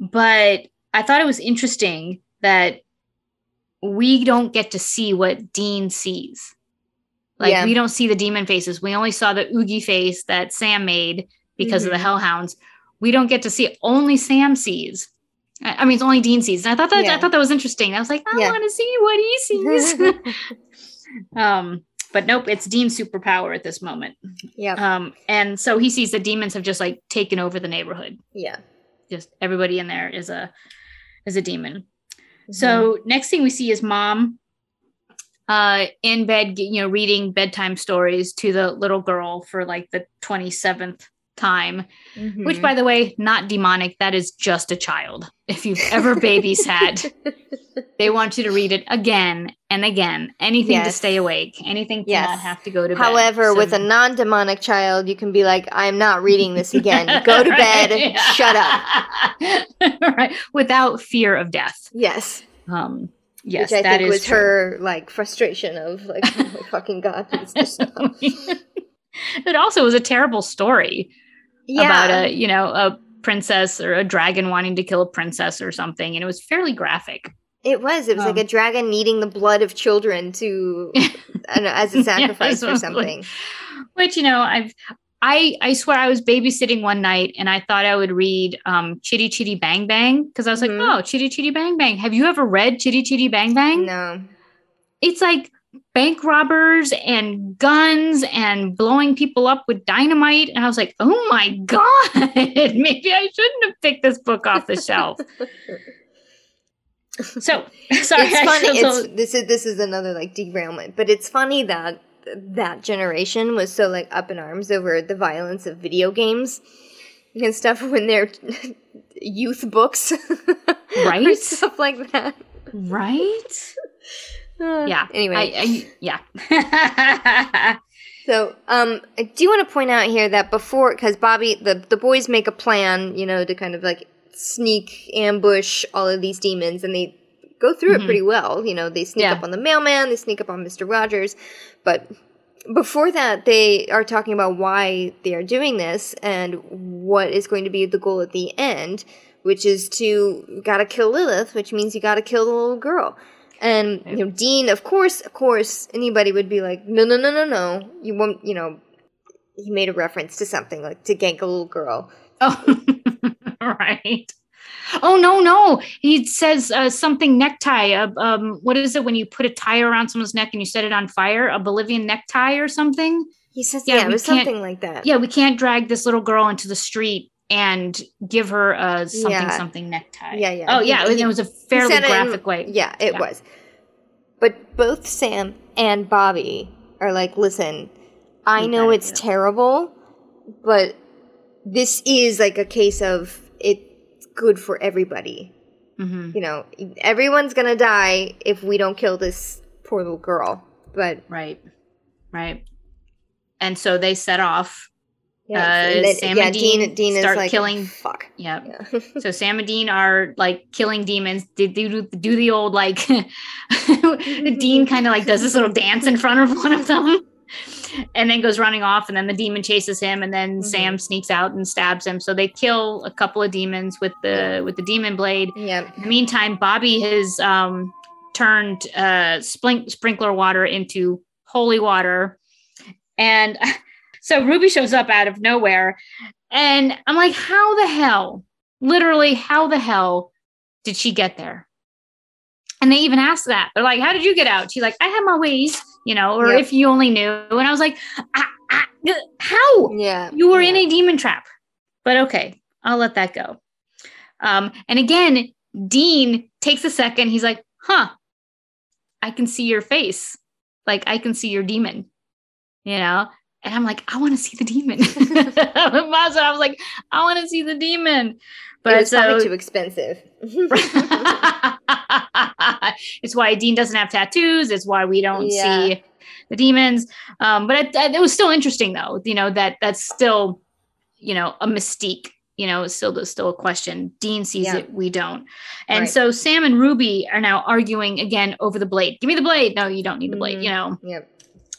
but I thought it was interesting that we don't get to see what Dean sees. Like Yeah. we don't see the demon faces. We only saw the oogie face that Sam made because of the Mhm. hellhounds. We don't get to see it. Only Sam sees. I mean, it's only Dean sees. And I thought that I thought that was interesting. I was like, I Yeah. want to see what he sees. um, but nope, it's Dean's superpower at this moment. yeah. Um, and so he sees the demons have just like taken over the neighborhood. yeah. Just everybody in there is a is a demon. Mm-hmm. So next thing we see is mom uh in bed, you know, reading bedtime stories to the little girl for like the 27th time, Mhm. which by the way, not demonic, that is just a child. If you've ever babysat, they want you to read it again and again. Anything to stay awake. Anything to Yes. not have to go to bed. However, So- with a non demonic child, you can be like, I'm not reading this again. Go to bed. Yeah. Shut up. right. Without fear of death. Yes. Um, yes, Which I that think is was true. her like frustration of like, oh my fucking god, please just stop. it also was a terrible story Yeah. about a, you know, a princess or a dragon wanting to kill a princess or something. And it was fairly graphic. It was. It was like Um, a dragon needing the blood of children to know, as a sacrifice or something. Which, you know, I've I I swear I was babysitting one night and I thought I would read um Chitty Chitty Bang Bang because I was Mhm. like, oh, Chitty Chitty Bang Bang. Have you ever read Chitty Chitty Bang Bang? No. It's like bank robbers and guns and blowing people up with dynamite. And I was like, oh my God, maybe I shouldn't have picked this book off the shelf. So sorry, it's funny. It's, this is this is another like derailment, but it's funny that that generation was so like up in arms over the violence of video games and stuff when they're youth books, Right? stuff like that. right? Uh, Yeah. Anyway, I, I, yeah. So, um, I do want to point out here that before, because Bobby, the the boys make a plan, you know, to kind of like sneak ambush all of these demons, and they go through it Mhm. pretty well. You know, they sneak Yeah. up on the mailman, they sneak up on Mister Rogers, but before that, they are talking about why they are doing this and what is going to be the goal at the end, which is to gotta kill Lilith, which means you gotta kill the little girl. And you know, Dean, of course, of course, anybody would be like, no, no, no, no, no, you won't. You know, he made a reference to something like to gank a little girl. oh, right. Oh no, no. He says uh, something necktie. Uh, um, what is it when you put a tie around someone's neck and you set it on fire? A Bolivian necktie or something? He says, Yeah, yeah, it was something like that. Yeah, we can't drag this little girl into the street and give her a something Yeah. something necktie. Yeah, yeah. Oh He- yeah, it was- he- it was a He fairly said it in- graphic way. Yeah, it Yeah. was. But both Sam and Bobby are like, listen, I You know it's terrible, but this is like a case of it's good for everybody. hmm You know, everyone's gonna die if we don't kill this poor little girl. But Right, right. And so they set off. Yeah, Uh, Sam yeah, and Dean Dean, Dean is start like, killing- Fuck. Yep. Yeah. So Sam and Dean are like killing demons. They do do the old like Dean kind of like does this little dance in front of one of them, and then goes running off. And then the demon chases him, and then Mhm. Sam sneaks out and stabs him. So they kill a couple of demons with the with the demon blade. yeah. In the meantime, Bobby has um, turned uh, sprinkler water into holy water. And so Ruby shows up out of nowhere. And I'm like, how the hell, literally, how the hell did she get there? And they even asked that. They're like, how did you get out? She's like, I have my ways, you know, or Yep. if you only knew. And I was like, "Ah, ah, uh, how? Yeah. You were in a demon trap. But okay, I'll let that go. Um, and again, Dean takes a second. He's like, huh, I can see your face. Like, I can see your demon, you know? And I'm like, I want to see the demon. I was like, I want to see the demon. But it's so, probably too expensive. it's why Dean doesn't have tattoos. It's why we don't Yeah. see the demons. Um, but it, it was still interesting, though. You know that that's still, you know, a mystique. You know, it's still still a question. Dean sees Yeah. it, we don't. And Right. so Sam and Ruby are now arguing again over the blade. Give me the blade. No, you don't need the blade. Mhm. You know, yep.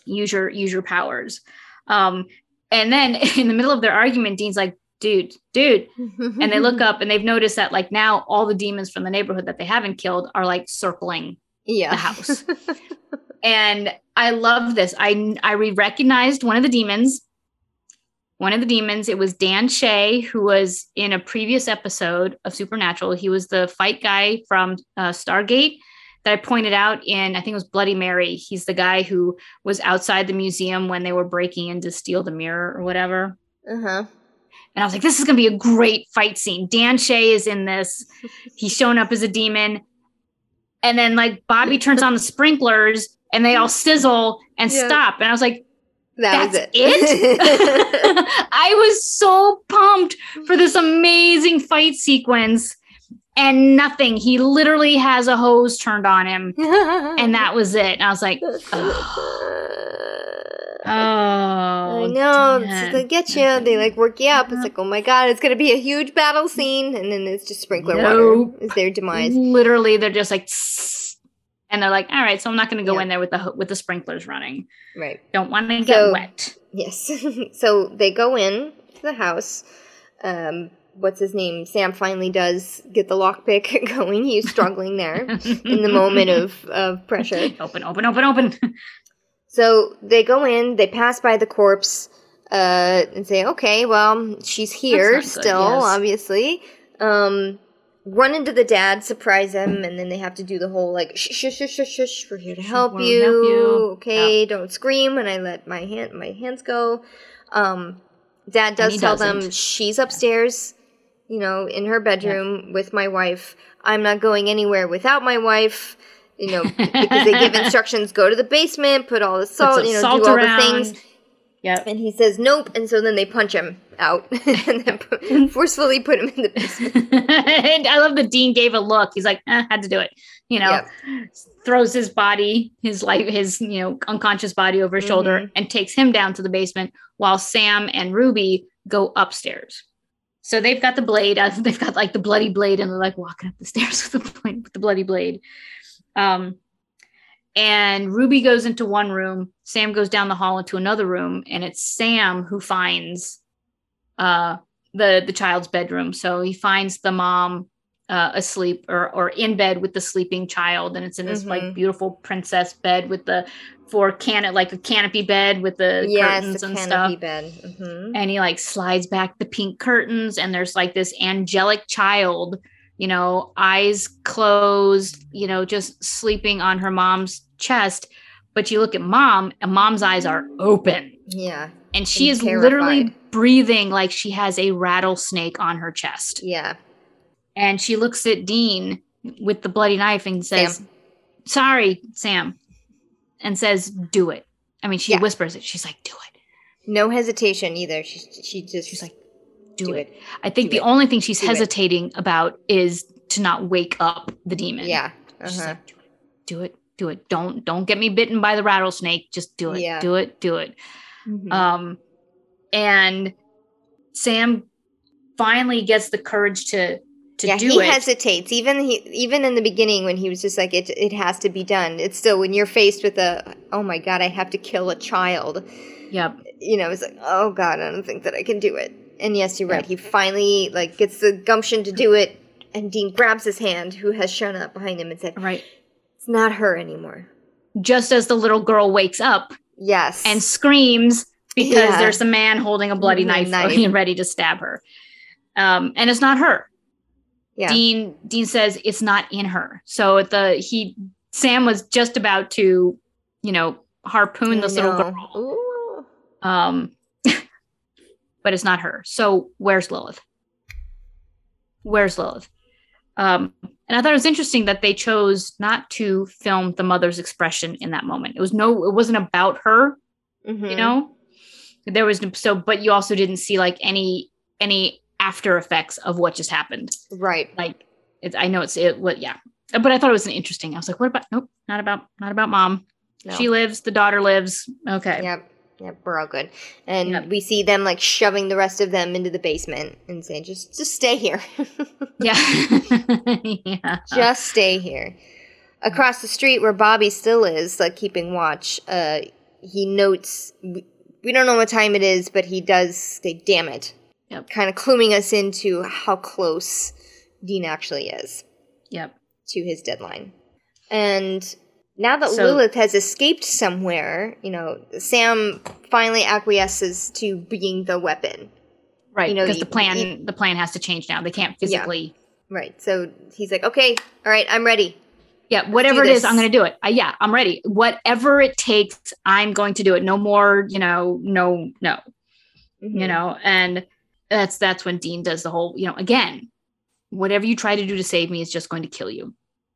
use your use your powers. Um, and then in the middle of their argument, Dean's like, "Dude, dude, and they look up and they've noticed that like now all the demons from the neighborhood that they haven't killed are like circling yeah. the house. and i love this. I i re- recognized one of the demons. One of the demons it was dan shea who was in a previous episode of supernatural. He was the fight guy from uh, stargate that i pointed out in i think it was bloody mary he's the guy who was outside the museum when they were breaking in to steal the mirror or whatever uh-huh. and I was like, this is going to be a great fight scene. Dan Shea is in this. He's shown up as a demon. And then, like, Bobby turns on the sprinklers and they all sizzle and Yeah. stop. And I was like, That That's was it. I was so pumped for this amazing fight sequence. And nothing. He literally has a hose turned on him. And that was it. And I was like, oh, I know. They get you. They like work you up. It's like, oh my god, it's gonna be a huge battle scene, and then it's just sprinkler Nope. water is their demise. Literally, they're just like, and they're like, all right, so I'm not going to go Yeah. in there with the with the sprinklers running. Right. Don't want to get So- wet. Yes. so they go in to the house. Um, what's his name? Sam finally does get the lockpick going. He's struggling there in the moment of, of pressure. open, open, open, open. So they go in, they pass by the corpse, uh, and say, okay, well, she's here still, yes. obviously. Um, run into the dad, surprise him, and then they have to do the whole like shh shh shh shh shh. We're here to help We'll you. help you. Okay, don't scream when I let my hand my hands go. Um, dad does tell them doesn't. she's upstairs, you know, in her bedroom with my wife. I'm not going anywhere without my wife. You know, because they give instructions: go to the basement, put all the salt, you know, salt do all around. the things. Yep. And he says nope, and so then they punch him out and then pu- forcefully put him in the basement. and I love that Dean gave a look. He's like, eh, had to do it. You know, Yep. throws his body, his life, his you know unconscious body over his shoulder, Mhm. and takes him down to the basement while Sam and Ruby go upstairs. So they've got the blade. They've got like the bloody blade, and they're like walking up the stairs with the with the bloody blade. Um, and Ruby goes into one room. Sam goes down the hall into another room, and it's Sam who finds uh, the the child's bedroom. So he finds the mom uh, asleep or or in bed with the sleeping child, and it's in this like Mhm. beautiful princess bed with the four can like a canopy bed with the yes, curtains the and canopy stuff. bed. hmm And he like slides back the pink curtains, and there's like this angelic child, you know, eyes closed, you know, just sleeping on her mom's chest. But you look at mom, and mom's eyes are open Yeah, and she And is literally breathing like she has a rattlesnake on her chest. yeah. And she looks at Dean with the bloody knife and says, Sam. Sorry, Sam, and says, Do it. I mean, she Yeah. whispers it. She's like, Do it. No hesitation either. She she just She's like, Do, do it. it. I think Do the it. only thing she's Do it. hesitating about is to not wake up the demon. Yeah. Uh-huh. like, Do it. Do it. Do it. Don't don't get me bitten by the rattlesnake. Just do it. Yeah. Do it. Do it. Mhm. Um, and Sam finally gets the courage to to yeah, do he it. hesitates. Even he, even in the beginning when he was just like, "It, it has to be done." It's still when you're faced with a, "Oh my god, I have to kill a child." yep. You know, it's like, "Oh god, I don't think that I can do it." And yes, you're right. He finally like gets the gumption to do it, and Dean grabs his hand, who has shown up behind him, and said, Right. "It's not her anymore." Just as the little girl wakes up Yes, and screams because Yeah. there's a man holding a bloody Mhm, knife, knife. ready to stab her. Um, and it's not her. Yeah, Dean Dean says it's not in her. So at the he Sam was just about to, you know, harpoon this little girl. Ooh. Um, but it's not her. So where's Lilith? Where's Lilith? Um, and I thought it was interesting that they chose not to film the mother's expression in that moment. It was no, it wasn't about her, Mhm. you know. There was no- so, but you also didn't see like any any after effects of what just happened. right? Like, it's I know it's it. What? Yeah, but I thought it was an interesting. I was like, what about? Nope, not about not about mom. No. She lives. The daughter lives. Okay. Yep. Yep, we're all good. And Yep. we see them like shoving the rest of them into the basement and saying, just just stay here. Yeah. yeah. just stay here. Across the street where Bobby still is, like keeping watch, uh, he notes we, we don't know what time it is, but he does say, damn it. Yep. Kind of cluing us into how close Dean actually is Yep. to his deadline. And now that So- Lilith has escaped somewhere, you know, Sam finally acquiesces to being the weapon. Right. You know, because the- the plan the plan has to change now. They can't physically. Right. So he's like, okay, all right, I'm ready. Yeah. whatever it is, I'm going to do it. Uh, yeah, I'm ready. Whatever it takes, I'm going to do it. No more. You know. No. No. Mhm. You know. And that's that's when Dean does the whole. You know. Again, whatever you try to do to save me is just going to kill you.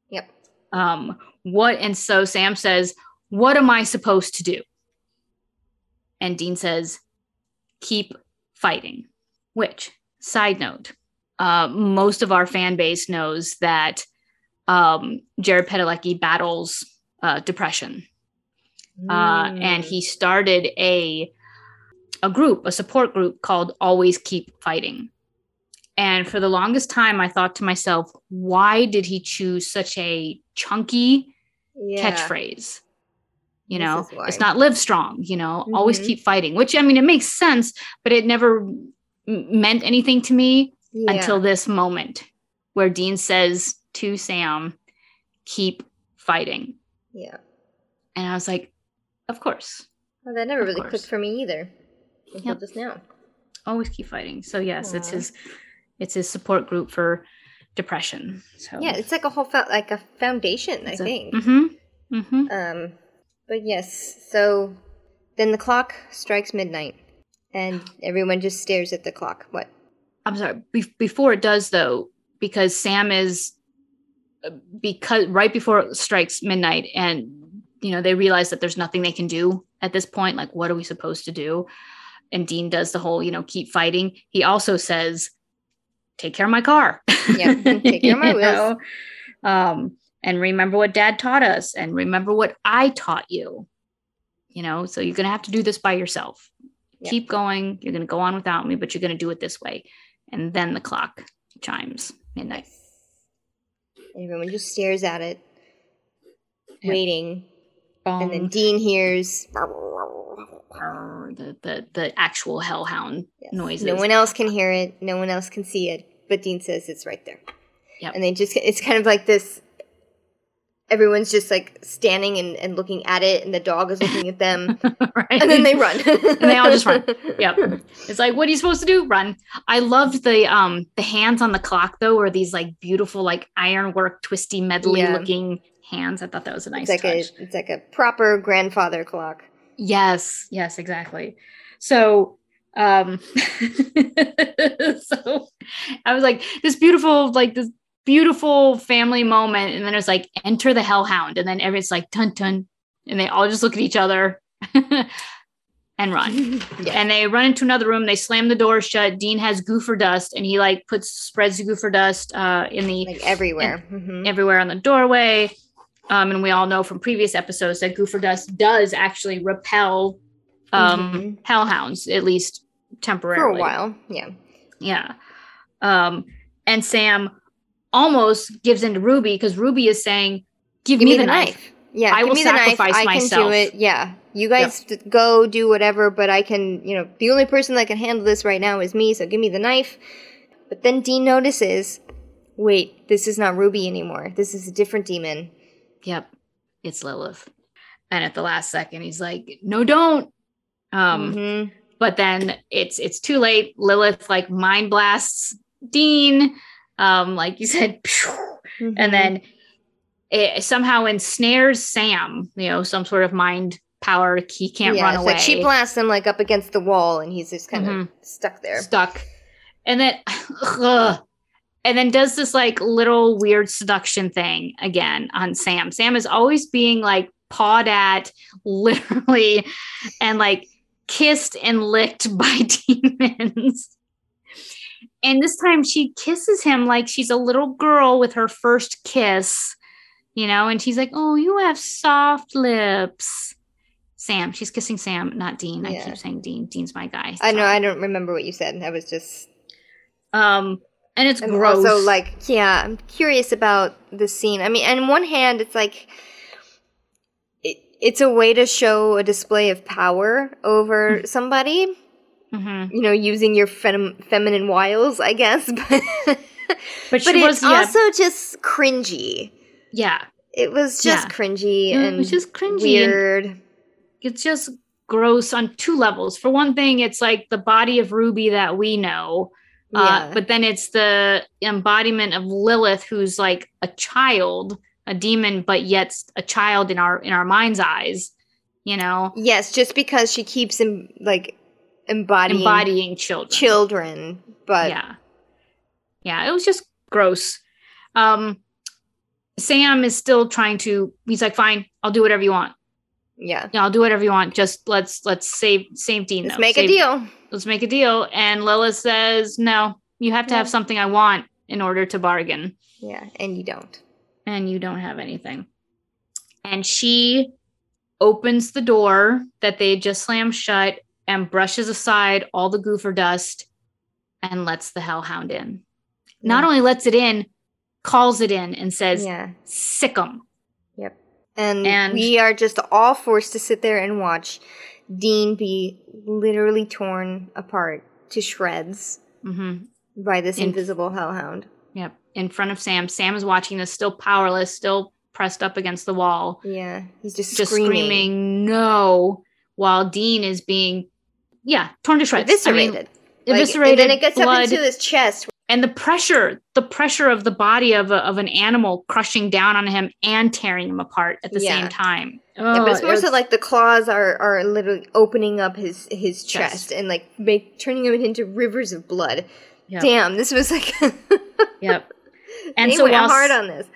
Yep. Um. What? And so Sam says, "What am I supposed to do?" And Dean says, "Keep fighting." Which, side note, uh, most of our fan base knows that um, Jared Padalecki battles uh, depression, uh, and Mm. he started a a group, a support group called Always Keep Fighting. And for the longest time, I thought to myself, why did he choose such a chunky Yeah. catchphrase? You know, it's not live strong, you know, always Mhm. keep fighting, which I mean, it makes sense, but it never m- meant anything to me Yeah. until this moment where Dean says to Sam, keep fighting. Yeah. And I was like, of course, Well, that never Of really course. clicked for me either. Until Yep. just now. always keep fighting. So yes, it's his it's his support group for depression. So Yeah, it's like a whole fo- like a foundation, I think. Mm-hmm. Mm-hmm. Um, but yes, so then the clock strikes midnight, and everyone just stares at the clock. What? I'm sorry. Be- before it does, though, because Sam is uh, because right before it strikes midnight, and you know they realize that there's nothing they can do at this point. Like, what are we supposed to do? And Dean does the whole, you know, keep fighting. He also says, "Take care of my car." Yeah, take care of my wheels. know? Um, and remember what Dad taught us, and remember what I taught you. You know, so you're gonna have to do this by yourself. Keep going. You're gonna go on without me, but you're gonna do it this way. And then the clock chimes midnight. Everyone just stares at it, waiting, and then Dean hears. The, the the actual hellhound Yes. noises. No one else can hear it. No one else can see it. But Dean says it's right there. Yep. And they just, it's kind of like this. Everyone's just like standing and, and looking at it, and the dog is looking at them. right? and then they run. and they all just run. Yep. It's like, what are you supposed to do? Run. I loved the um the hands on the clock though, were these like beautiful, like ironwork, twisty, medley Yeah. looking hands. I thought that was a nice It's like touch. a, it's like a proper grandfather clock. Yes, yes, exactly. So um so I was like this beautiful, like this beautiful family moment, and then it's like enter the hellhound, and then everyone's like dun dun, and they all just look at each other and run. Yeah. And they run into another room, they slam the door shut. Dean has goofer dust and he like puts spreads the goofer dust uh in the like everywhere. Mhm. everywhere on the doorway. Um, and we all know from previous episodes that goofer dust does actually repel um, Mhm. hellhounds, at least temporarily. For a while. Yeah. Yeah. Um, and Sam almost gives in to Ruby because Ruby is saying, Give, Give me, the knife. Yeah. I give will me the knife. sacrifice I can do it. Yeah. You guys d- go do whatever, but I can, you know, the only person that can handle this right now is me, so give me the knife. But then Dean notices wait, this is not Ruby anymore. This is a different demon. Yep. It's Lilith. And at the last second, he's like, No, don't. Um, Mhm. but then it's it's too late. Lilith like mind blasts Dean, um, like you said, Mhm. and then it somehow ensnares Sam. You know, some sort of mind power. He can't yeah, run away. like she blasts him like up against the wall, and he's just kind Mhm. of stuck there. stuck, and then, ugh, and then does this like little weird seduction thing again on Sam. Sam is always being like pawed at, literally, and like kissed and licked by demons. And this time she kisses him like she's a little girl with her first kiss, you know, and she's like, Oh, you have soft lips. Sam, she's kissing Sam, not Dean. I keep saying Dean. Dean's my guy. I know. I don't remember what you said. I was just Um, and it's and gross. also like yeah, I'm curious about the scene. I mean, on one hand, it's like it, it's a way to show a display of power over somebody. Mhm. You know, using your fem- feminine wiles, I guess. But but but was it's yeah, also just cringy. yeah. It was just Yeah. cringy and it was just cringy and- weird. It's just gross on two levels. For one thing, it's like the body of Ruby that we know. Uh, Yeah. but then it's the embodiment of Lilith, who's like a child, a demon, but yet a child in our in our mind's eyes. You know, yes, just because she keeps em- like embodying embodying children. children, but yeah, yeah. It was just gross. Um, Sam is still trying to. He's like, "Fine, I'll do whatever you want. yeah. Yeah, I'll do whatever you want. Just let's let's save save Dean. Let's though. make a deal. Let's make a deal. And Lilith says, no, you have to have something I want in order to bargain. Yeah, and you don't. And you don't have anything. And she opens the door that they just slammed shut and brushes aside all the goofer dust and lets the hellhound in. Not mm. only lets it in, calls it in and says, yeah. sick 'em. Yep. And, And- we are just all forced to sit there and watch Dean be literally torn apart to shreds hmm by this In- invisible hellhound. Yep. In front of Sam. Sam is watching this, still powerless, still pressed up against the wall. Yeah, he's just, just screaming. screaming. no while Dean is being yeah torn to shreds I mean, eviscerated. Like, eviscerated and then it gets blood up into his chest. And the pressure, the pressure of the body of, a, of an animal crushing down on him and tearing him apart at the Yeah. same time. Oh, yeah, but it's Oh, more so was- like the claws are are literally opening up his his chest, Chest. and like make turning him into rivers of blood. Yep. Damn, this was like Yep. And they so went while hard on this.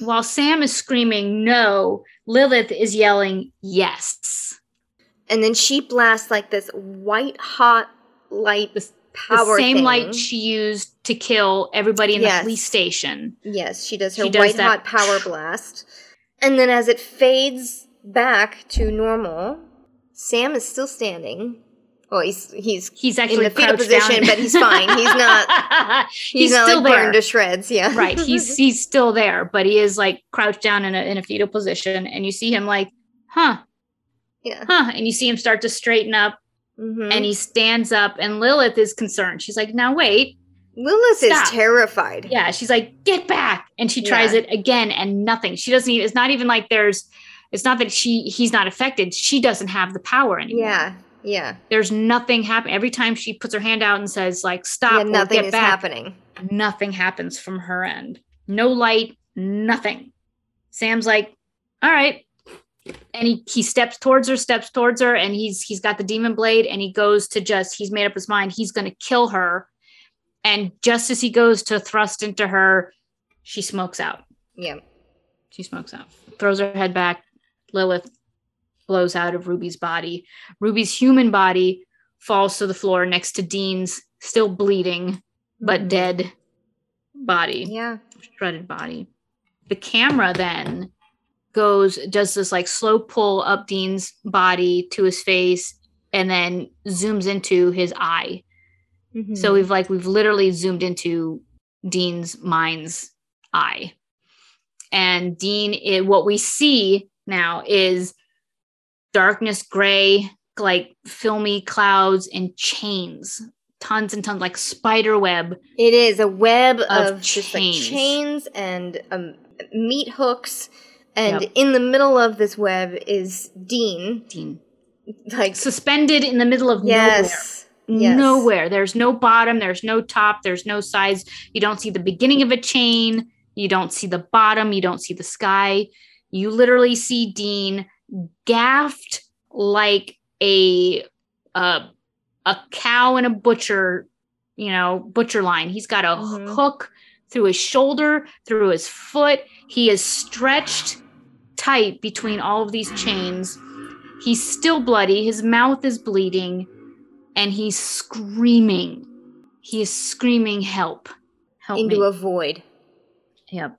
while Sam is screaming no, Lilith is yelling yes. And then she blasts like this white hot light The- power the same thing. light she used to kill everybody in Yes. the police station. Yes, she does her She white that- hot power blast. And then as it fades back to normal, Sam is still standing. Well, he's he's He's in the fetal position, down. but he's fine. He's not he's, he's, not still like there. burned to shreds, yeah. right. He's he's still there, but he is like crouched down in a in a fetal position, and you see him like, huh, yeah. huh, and you see him start to straighten up, Mhm. and he stands up, and Lilith is concerned. She's like, now wait, Lilith Stop. is terrified. yeah. She's like, get back, and she tries Yeah. it again, and nothing. She doesn't even. It's not even like there's. It's not that she he's not affected. She doesn't have the power anymore. Yeah. Yeah. There's nothing happening. Every time she puts her hand out and says like stop yeah nothing is back, happening. nothing happens from her end. No light, nothing. Sam's like, all right. And he, he steps towards her, steps towards her, and he's he's got the demon blade and he goes to just he's made up his mind, he's gonna kill her. And just as he goes to thrust into her, she smokes out. Yeah. She smokes out, throws her head back. Lilith blows out of Ruby's body. Ruby's human body falls to the floor next to Dean's still bleeding but Mhm. dead body, Yeah. shredded body. The camera then goes, does this like slow pull up Dean's body to his face and then zooms into his eye. Mhm. So we've like, we've literally zoomed into Dean's mind's eye. And Dean, it, what we see now is darkness, gray, like filmy clouds and chains, tons and tons, like spider web It is a web Of of, just like chains. chains and um, meat hooks, and Yep. in the middle of this web is Dean, Dean. like Suspended in the middle of yes, nowhere. yes. Nowhere. There's no bottom, there's no top, there's no sides. You don't see the beginning of a chain, you don't see the bottom, you don't see the sky. You literally see Dean gaffed like a uh, a cow in a butcher, you know, butcher line. He's got a Mhm. hook through his shoulder, through his foot. He is stretched tight between all of these chains. He's still bloody. His mouth is bleeding, and he's screaming. He is screaming, "Help! Help into me!" a void. yep.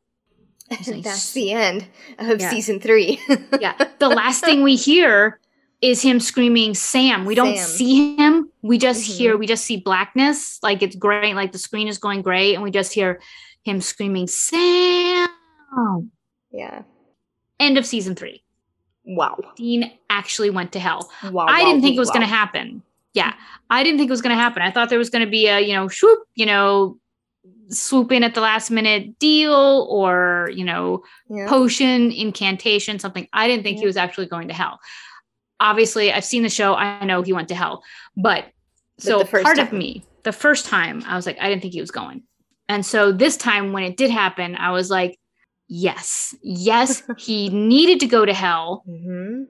Like, That's the end of Yeah. season three. yeah. The last thing we hear is him screaming Sam. We don't Sam. see him. We just Mhm. hear, we just see blackness. Like it's gray, like the screen is going gray, and we just hear him screaming, Sam. yeah. End of season three. Wow. Dean actually went to hell. Wow. I wow, didn't think it was wow. going to happen. Yeah. I didn't think it was going to happen. I thought there was going to be a, you know, swoop, you know, swoop in at the last minute deal or, you know, Yeah. potion, incantation, something. I didn't think he was actually going to hell. Obviously, I've seen the show. I know he went to hell. But so the first part of me, the first time, I was like, I didn't think he was going. And so this time when it did happen, I was like, yes, yes, he needed to go to hell. hmm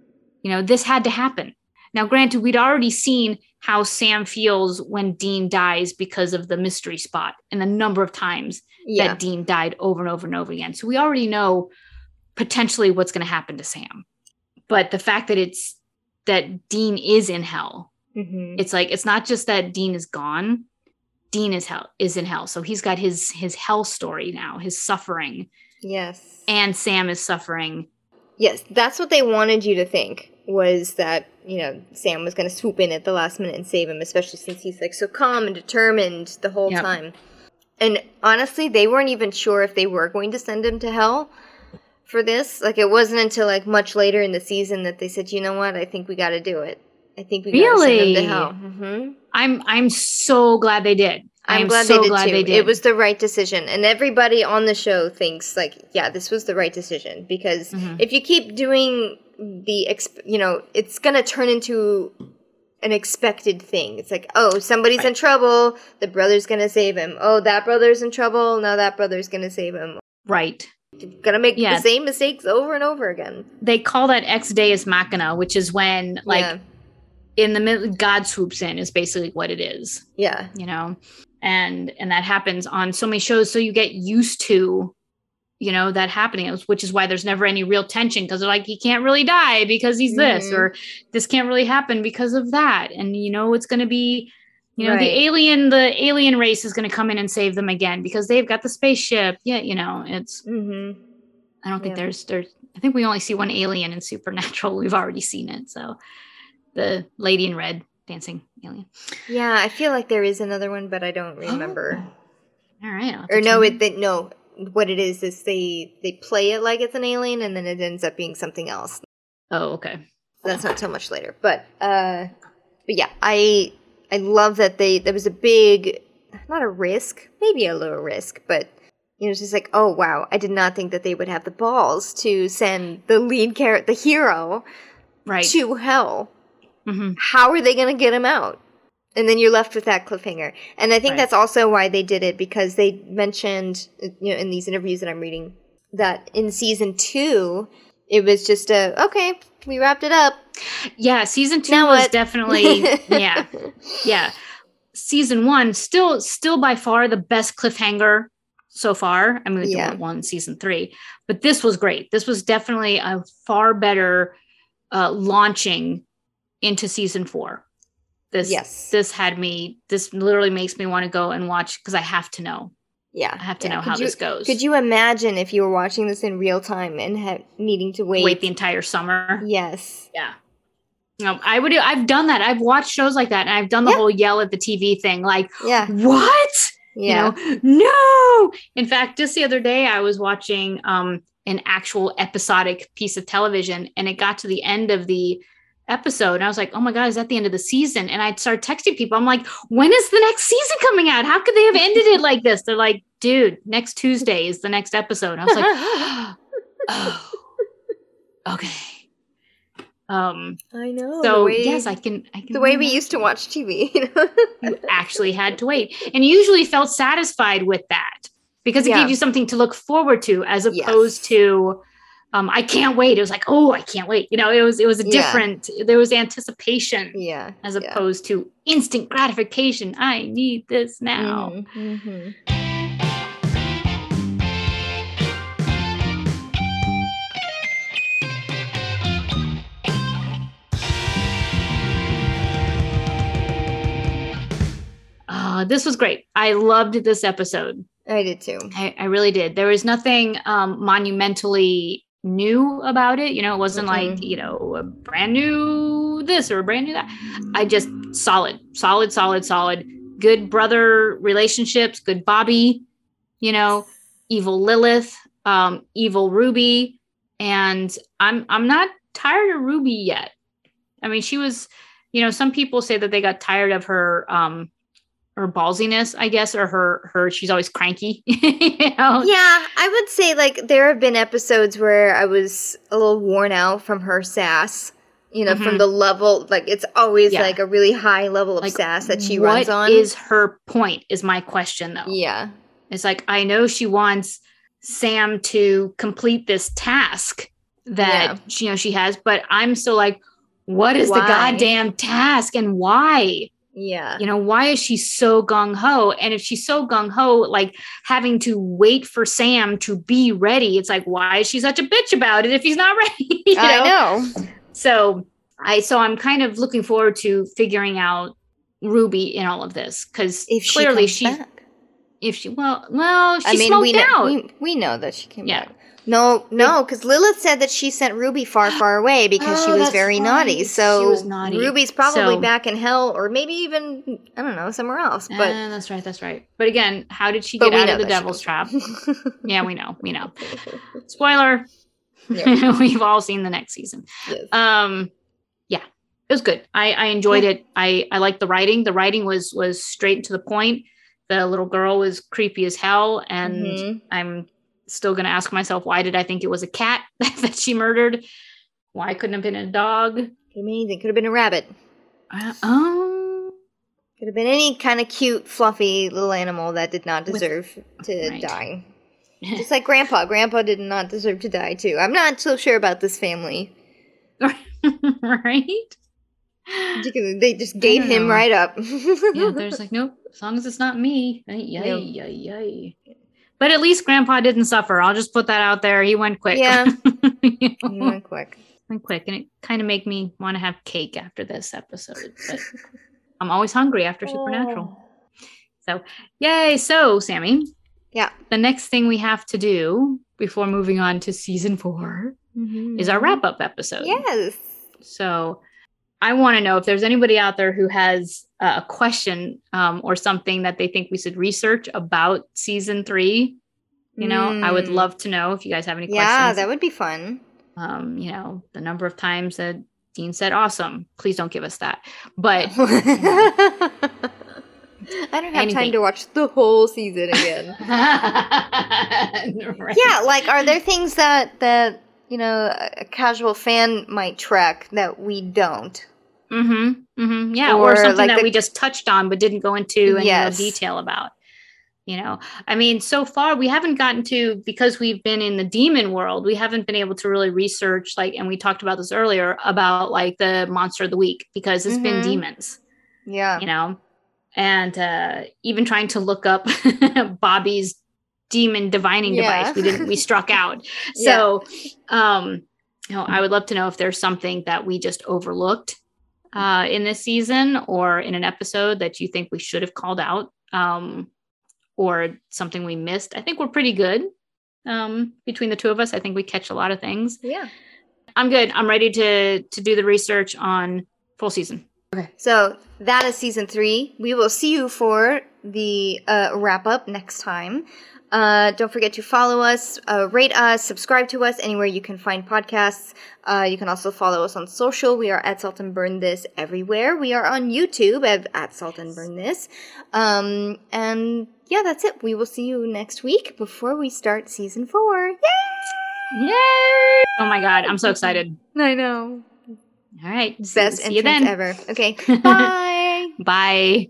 You know, this had to happen. Now, granted, we'd already seen how Sam feels when Dean dies because of the mystery spot and the number of times Yeah. that Dean died over and over and over again. So we already know potentially what's going to happen to Sam. But the fact that it's that Dean is in hell, hmm it's like it's not just that Dean is gone. Dean is hell is in hell. So he's got his his hell story now, his suffering, Yes. and Sam is suffering. Yes, that's what they wanted you to think was that, you know, Sam was going to swoop in at the last minute and save him, especially since he's like so calm and determined the whole Yep. time. And honestly, they weren't even sure if they were going to send him to hell for this. Like it wasn't until like much later in the season that they said, "You know what? I think we got to do it. I think we got to send Really? him to hell." hmm I'm I'm so glad they did. I I'm glad so they did glad too. they did. It was the right decision, and everybody on the show thinks like, yeah, this was the right decision because Mhm. if you keep doing the, exp- you know, it's gonna turn into an expected thing. It's like, oh, somebody's in trouble. The brother's gonna save him. Oh, that brother's in trouble. Now that brother's gonna save him. Right. Gonna make Yeah. the same mistakes over and over again. They call that ex deus machina, which is when like yeah, in the middle God swoops in is basically what it is. yeah, you know and and that happens on so many shows so you get used to you know that happening which is why there's never any real tension because they're like he can't really die because he's this Mhm. or this can't really happen because of that and you know it's going to be you know Right. the alien the alien race is going to come in and save them again because they've got the spaceship yeah you know it's mm-hmm. i don't think Yeah. there's there's i think we only see one alien in supernatural we've already seen it so the lady in red dancing alien yeah. I feel like there is another one, but I don't remember. all right or no, it no. What it is is they they play it like it's an alien, and then it ends up being something else. Oh, okay. that's not so much later but uh but yeah i i love that they there was a big not a risk maybe a little risk but you know it's just like oh wow i did not think that they would have the balls to send the lead character the hero Right. to hell hmm how are they going to get him out and then you're left with that cliffhanger and i think Right. that's also why they did it because they mentioned you know in these interviews that i'm reading that in season two it was just a okay we wrapped it up Yeah, season two Now was what? definitely yeah, yeah. Season one still still by far the best cliffhanger so far. I mean, we yeah. one season three, but this was great. This was definitely a far better uh, launching into season four. This Yes. this had me. This literally makes me want to go and watch because I have to know. Yeah, I have to yeah. know Could how you, this goes. Could you imagine if you were watching this in real time and ha- needing to wait? wait the entire summer? yes. Yeah. No, I would. I've done that. I've watched shows like that, and I've done the Yeah. whole yell at the TV thing. Like, Yeah. what? Yeah. You know, no. In fact, just the other day, I was watching um, an actual episodic piece of television, and it got to the end of the episode, and I was like, "Oh my god, is that the end of the season?" And I'd start texting people. I'm like, "When is the next season coming out? How could they have ended it like this?" They're like, "Dude, next Tuesday is the next episode." And I was like, "Oh, okay." Um. I know. So way, yes, I can. I can. the way we imagine. used to watch TV. You know? you actually had to wait, and usually felt satisfied with that because it Yeah. gave you something to look forward to, as opposed Yes. to, um, I can't wait. It was like, oh, I can't wait. You know, it was it was a Yeah. different. There was anticipation yeah. as yeah. opposed to instant gratification. I need this now. Mhm, mhm. Uh, this was great. I loved this episode. I did too. I, I really did. There was nothing um, monumentally new about it. You know, it wasn't like, Mhm. you know, a brand new this or a brand new that. I just solid, solid, solid, solid. Good brother relationships, good Bobby, you know, evil Lilith, um, evil Ruby. And I'm I'm not tired of Ruby yet. I mean, she was, you know, some people say that they got tired of her um her ballsiness, I guess, or her her she's always cranky. you know? Yeah, I would say like there have been episodes where I was a little worn out from her sass. You know, from Mhm. the level like it's always Yeah. like a really high level of Like, sass that she runs on. is her point? Is my question though. yeah. It's like I know she wants Sam to complete this task that you know she has, but I'm still like, what is the goddamn task and why? Yeah. You know, why is she so gung ho? And if she's so gung ho, like having to wait for Sam to be ready, it's like, why is she such a bitch about it if he's not ready? You I know. So I so I'm kind of looking forward to figuring out Ruby in all of this because If she clearly comes she back. if she well well she I mean, smoked we know, out. we, we know that she came Yeah. back. No, no, because Lilith said that she sent Ruby far, far away because she Oh, was that's very naughty. right. So She was naughty. Ruby's probably So- back in hell, or maybe even I don't know somewhere else. But Eh, that's right, that's right. But again, how did she get out of the devil's trap? yeah, we know, we know. Spoiler. Yeah. We've all seen the next season. Yes. Um yeah, it was good. I, I enjoyed it. I, I liked the writing. The writing was was straight to the point. The little girl was creepy as hell, and Mhm. I'm still gonna ask myself why did I think it was a cat that she murdered? Why couldn't it have been a dog? Could have been anything. Could have been a rabbit. Uh, um, Could have been any kind of cute, fluffy little animal that did not With- deserve to Right. die. Just like Grandpa. Grandpa did not deserve to die, too. I'm not so sure about this family. right? They just gave him know. right up. Yeah, there's like, nope, as long as it's not me. Yay, yay, yay. But at least Grandpa didn't suffer. I'll just put that out there. He went quick. Yeah. You know? He went quick. went quick, and it kind of made me want to have cake after this episode. But I'm always hungry after oh. Supernatural. So, yay! So, Sammy, Yeah. the next thing we have to do before moving on to season four mm-hmm. is our wrap up episode. Yes. So I want to know if there's anybody out there who has a question um, or something that they think we should research about season three. You know, I would Mm. love to know if you guys have any Yeah, questions. Yeah, that would be fun. um, you know, the number of times that Dean said awesome. Please don't give us that. But I don't have time to watch the whole season again. Right. yeah, like are there things that that you know a casual fan might track that we don't? Mm-hmm. Mm-hmm. Yeah. Or, Or, something like that the- we just touched on but didn't go into any Yes. detail about. You know, I mean, so far we haven't gotten to because we've been in the demon world, we haven't been able to really research like and we talked about this earlier about like the monster of the week because it's been Mhm. demons, Yeah. you know. And uh even trying to look up Bobby's demon divining Yeah. device, we didn't we struck out. So um you know, I would love to know if there's something that we just overlooked uh, in this season or in an episode that you think we should have called out um, or something we missed. I think we're pretty good um, between the two of us. I think we catch a lot of things. Yeah. I'm good. I'm ready to to do the research on full season. Okay. So that is season three. We will see you for the uh, wrap up next time. Uh, don't forget to follow us, uh, rate us, subscribe to us anywhere you can find podcasts. Uh, you can also follow us on social. We are at Salt and Burn This everywhere. We are on YouTube at, at Salt and Burn This. Um, and yeah, that's it. We will see you next week before we start season four. Yay! Yay! Oh my god, I'm so excited. I know. All right. Best see you then. ever. Okay. Bye. Bye.